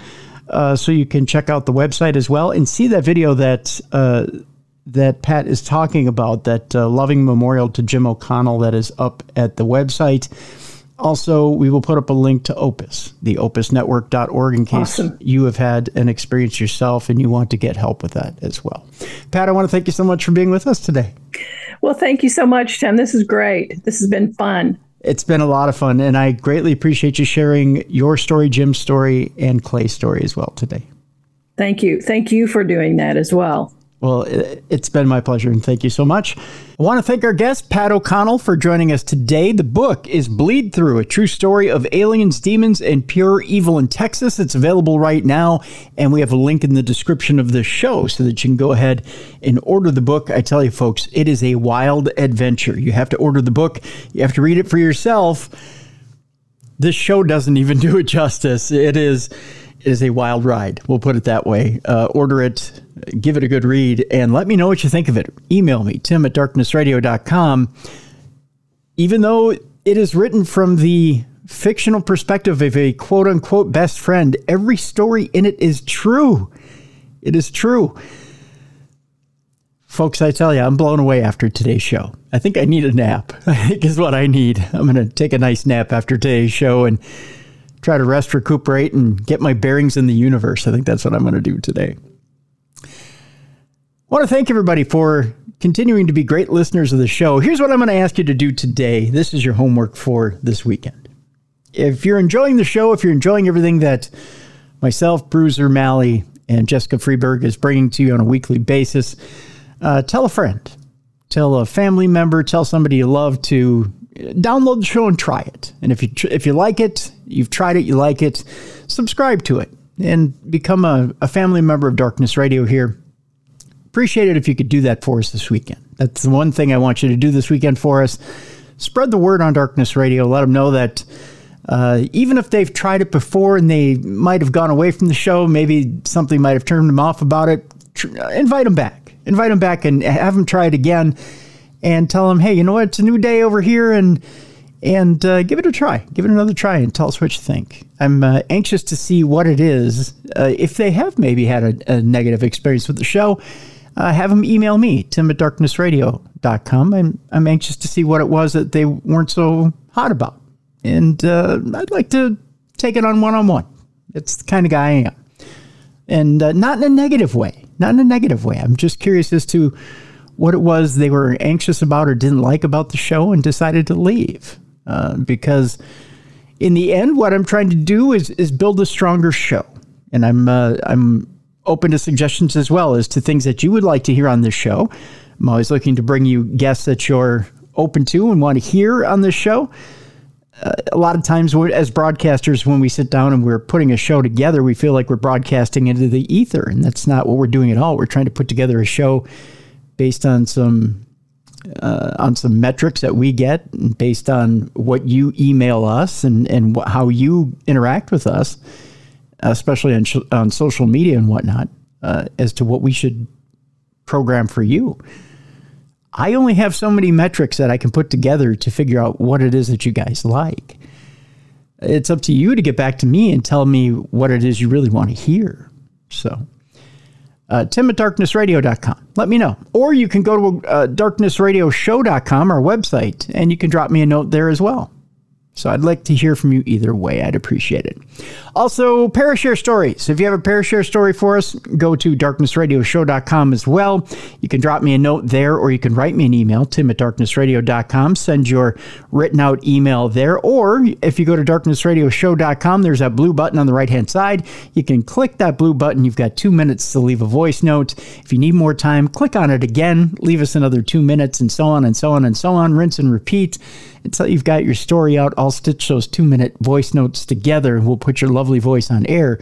A: Uh, so you can check out the website as well and see that video that uh, that Pat is talking about, that uh, loving memorial to Jim O'Connell that is up at the website. Also, we will put up a link to Opus, the opusnetwork.org, in case awesome. you have had an experience yourself and you want to get help with that as well. Pat, I want to thank you so much for being with us today.
B: Well, thank you so much, Tim. This is great. This has been fun.
A: It's been a lot of fun, and I greatly appreciate you sharing your story, Jim's story, and Clay's story as well today.
B: Thank you. Thank you for doing that as well.
A: Well, it's been my pleasure, and thank you so much. I want to thank our guest, Pat O'Connell, for joining us today. The book is Bleedthrough, a true story of aliens, demons, and pure evil in Texas. It's available right now, and we have a link in the description of the show so that you can go ahead and order the book. I tell you, folks, it is a wild adventure. You have to order the book, you have to read it for yourself. This show doesn't even do it justice. It is is a wild ride. We'll put it that way. Uh, order it, give it a good read, and let me know what you think of it. Email me, tim at darknessradio.com. Even though it is written from the fictional perspective of a quote unquote best friend, every story in it is true. It is true. Folks, I tell you, I'm blown away after today's show. I think I need a nap. I think is what I need. I'm going to take a nice nap after today's show and try to rest, recuperate, and get my bearings in the universe. I think that's what I'm going to do today. I want to thank everybody for continuing to be great listeners of the show. Here's what I'm going to ask you to do today. This is your homework for this weekend. If you're enjoying the show, if you're enjoying everything that myself, Bruiser Malley, and Jessica Freeburg is bringing to you on a weekly basis, uh, tell a friend, tell a family member, tell somebody you love to download the show and try it. And if you if you like it, you've tried it, you like it, subscribe to it and become a, a family member of Darkness Radio here. Appreciate it if you could do that for us this weekend. That's the one thing I want you to do this weekend for us. Spread the word on Darkness Radio. Let them know that uh, even if they've tried it before and they might have gone away from the show, maybe something might have turned them off about it, tr- invite them back. Invite them back and have them try it again and tell them, hey, you know what? It's a new day over here, and and uh, give it a try. Give it another try, and tell us what you think. I'm uh, anxious to see what it is. Uh, if they have maybe had a, a negative experience with the show, uh, have them email me, tim at darknessradio.com. I'm, I'm anxious to see what it was that they weren't so hot about. And uh, I'd like to take it on one on one. It's the kind of guy I am. And uh, not in a negative way. Not in a negative way. I'm just curious as to what it was they were anxious about or didn't like about the show and decided to leave. Uh, because in the end, what I'm trying to do is is build a stronger show, and I'm uh, I'm open to suggestions as well as to things that you would like to hear on this show. I'm always looking to bring you guests that you're open to and want to hear on this show. Uh, a lot of times, as broadcasters, when we sit down and we're putting a show together, we feel like we're broadcasting into the ether, and that's not what we're doing at all. We're trying to put together a show based on some uh, on some metrics that we get based on what you email us and, and wh- how you interact with us, especially on, sh- on social media and whatnot, uh, as to what we should program for you. I only have so many metrics that I can put together to figure out what it is that you guys like. It's up to you to get back to me and tell me what it is you really want to hear. So, uh, tim at darknessradio.com. Let me know. Or you can go to uh, darknessradioshow.com, our website, and you can drop me a note there as well. So I'd like to hear from you either way. I'd appreciate it. Also, Parashare stories. If you have a Parashare story for us, go to darknessradioshow.com as well. You can drop me a note there or you can write me an email, tim at darknessradio.com. Send your written out email there. Or if you go to darknessradioshow.com, there's that blue button on the right hand side. You can click that blue button. You've got two minutes to leave a voice note. If you need more time, click on it again, leave us another two minutes, and so on and so on and so on. Rinse and repeat until you've got your story out. I'll stitch those two minute voice notes together and we'll put your lovely voice on air,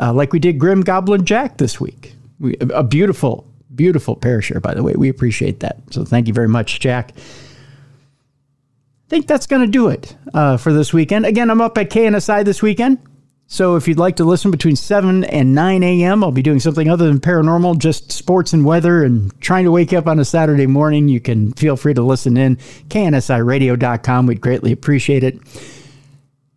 A: uh, like we did Grim Goblin Jack this week. We, a beautiful, beautiful parashare, by the way. We appreciate that. So thank you very much, Jack. I think that's going to do it uh, for this weekend. Again, I'm up at KNSI this weekend. So if you'd like to listen between 7 and 9 a.m., I'll be doing something other than paranormal, just sports and weather and trying to wake up on a Saturday morning. You can feel free to listen in. KNSIradio.com. We'd greatly appreciate it.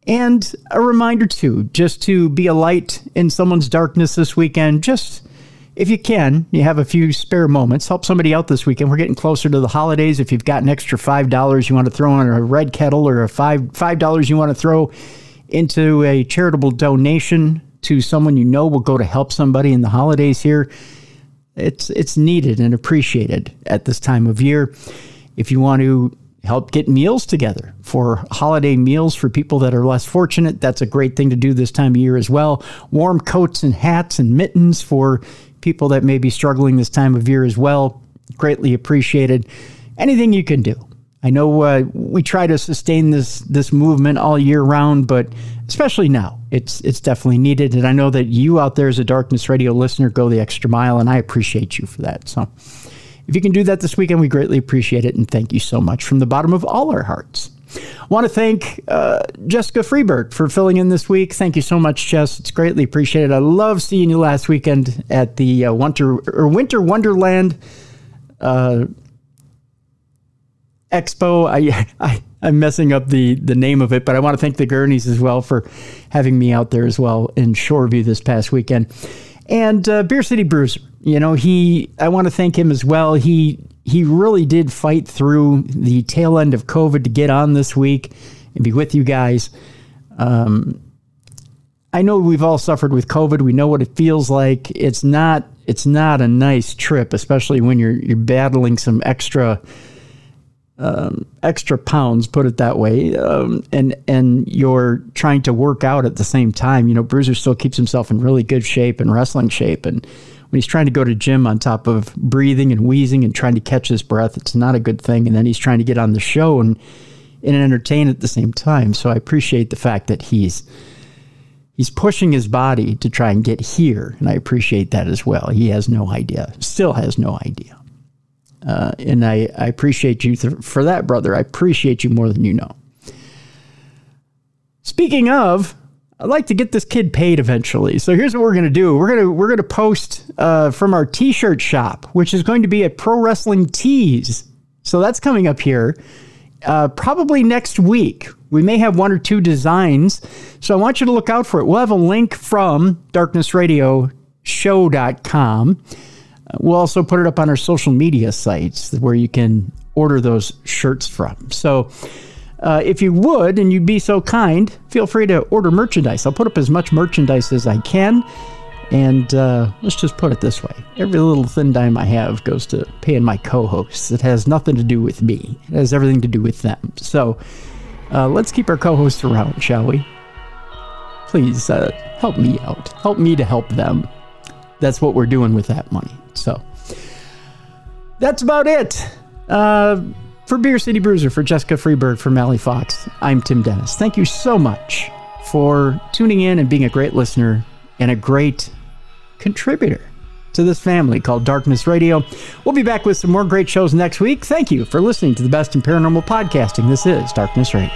A: And a reminder, too, just to be a light in someone's darkness this weekend. Just if you can, you have a few spare moments, help somebody out this weekend. We're getting closer to the holidays. If you've got an extra $5 you want to throw on a red kettle or a 5, $5 you want to throw into a charitable donation to someone you know will go to help somebody in the holidays here, it's it's needed and appreciated at this time of year. If you want to help get meals together for holiday meals for people that are less fortunate, that's a great thing to do this time of year as well. Warm coats and hats and mittens for people that may be struggling this time of year as well, greatly appreciated. Anything you can do I know uh, we try to sustain this this movement all year round, but especially now, it's it's definitely needed. And I know that you out there as a Darkness Radio listener go the extra mile, and I appreciate you for that. So, if you can do that this weekend, we greatly appreciate it, and thank you so much from the bottom of all our hearts. I want to thank uh, Jessica Freeburg for filling in this week. Thank you so much, Jess. It's greatly appreciated. I love seeing you last weekend at the uh, Winter or Winter Wonderland uh, Expo. I, I I'm messing up the the name of it, but I want to thank the Gurneys as well for having me out there as well in Shoreview this past weekend. And uh, Beer City Bruiser, you know, he I want to thank him as well. He he really did fight through the tail end of COVID to get on this week and be with you guys. Um, I know we've all suffered with COVID. We know what it feels like. It's not it's not a nice trip, especially when you're you're battling some extra um, extra pounds, put it that way, um, and and you're trying to work out at the same time. You know, Bruiser still keeps himself in really good shape and wrestling shape, and when he's trying to go to gym on top of breathing and wheezing and trying to catch his breath, it's not a good thing. And then he's trying to get on the show and and entertain at the same time. So I appreciate the fact that he's he's pushing his body to try and get here, and I appreciate that as well. He has no idea, still has no idea. Uh, and I, I appreciate you th- for that, brother. I appreciate you more than you know. Speaking of, I'd like to get this kid paid eventually. So here's what we're gonna do. We're gonna we're gonna post uh, from our T-shirt shop, which is going to be at Pro Wrestling Tees. So that's coming up here, uh, probably next week. We may have one or two designs. So I want you to look out for it. We'll have a link from darknessradioshow.com. We'll also put it up on our social media sites where you can order those shirts from. So, uh, if you would and you'd be so kind, feel free to order merchandise. I'll put up as much merchandise as I can. And uh, let's just put it this way every little thin dime I have goes to paying my co hosts. It has nothing to do with me, it has everything to do with them. So, uh, let's keep our co hosts around, shall we? Please uh, help me out. Help me to help them. That's what we're doing with that money. So that's about it. Uh, for Beer City Bruiser, for Jessica Freeburg, for Mally Fox, I'm Tim Dennis. Thank you so much for tuning in and being a great listener and a great contributor to this family called Darkness Radio. We'll be back with some more great shows next week. Thank you for listening to the best in paranormal podcasting. This is Darkness Radio.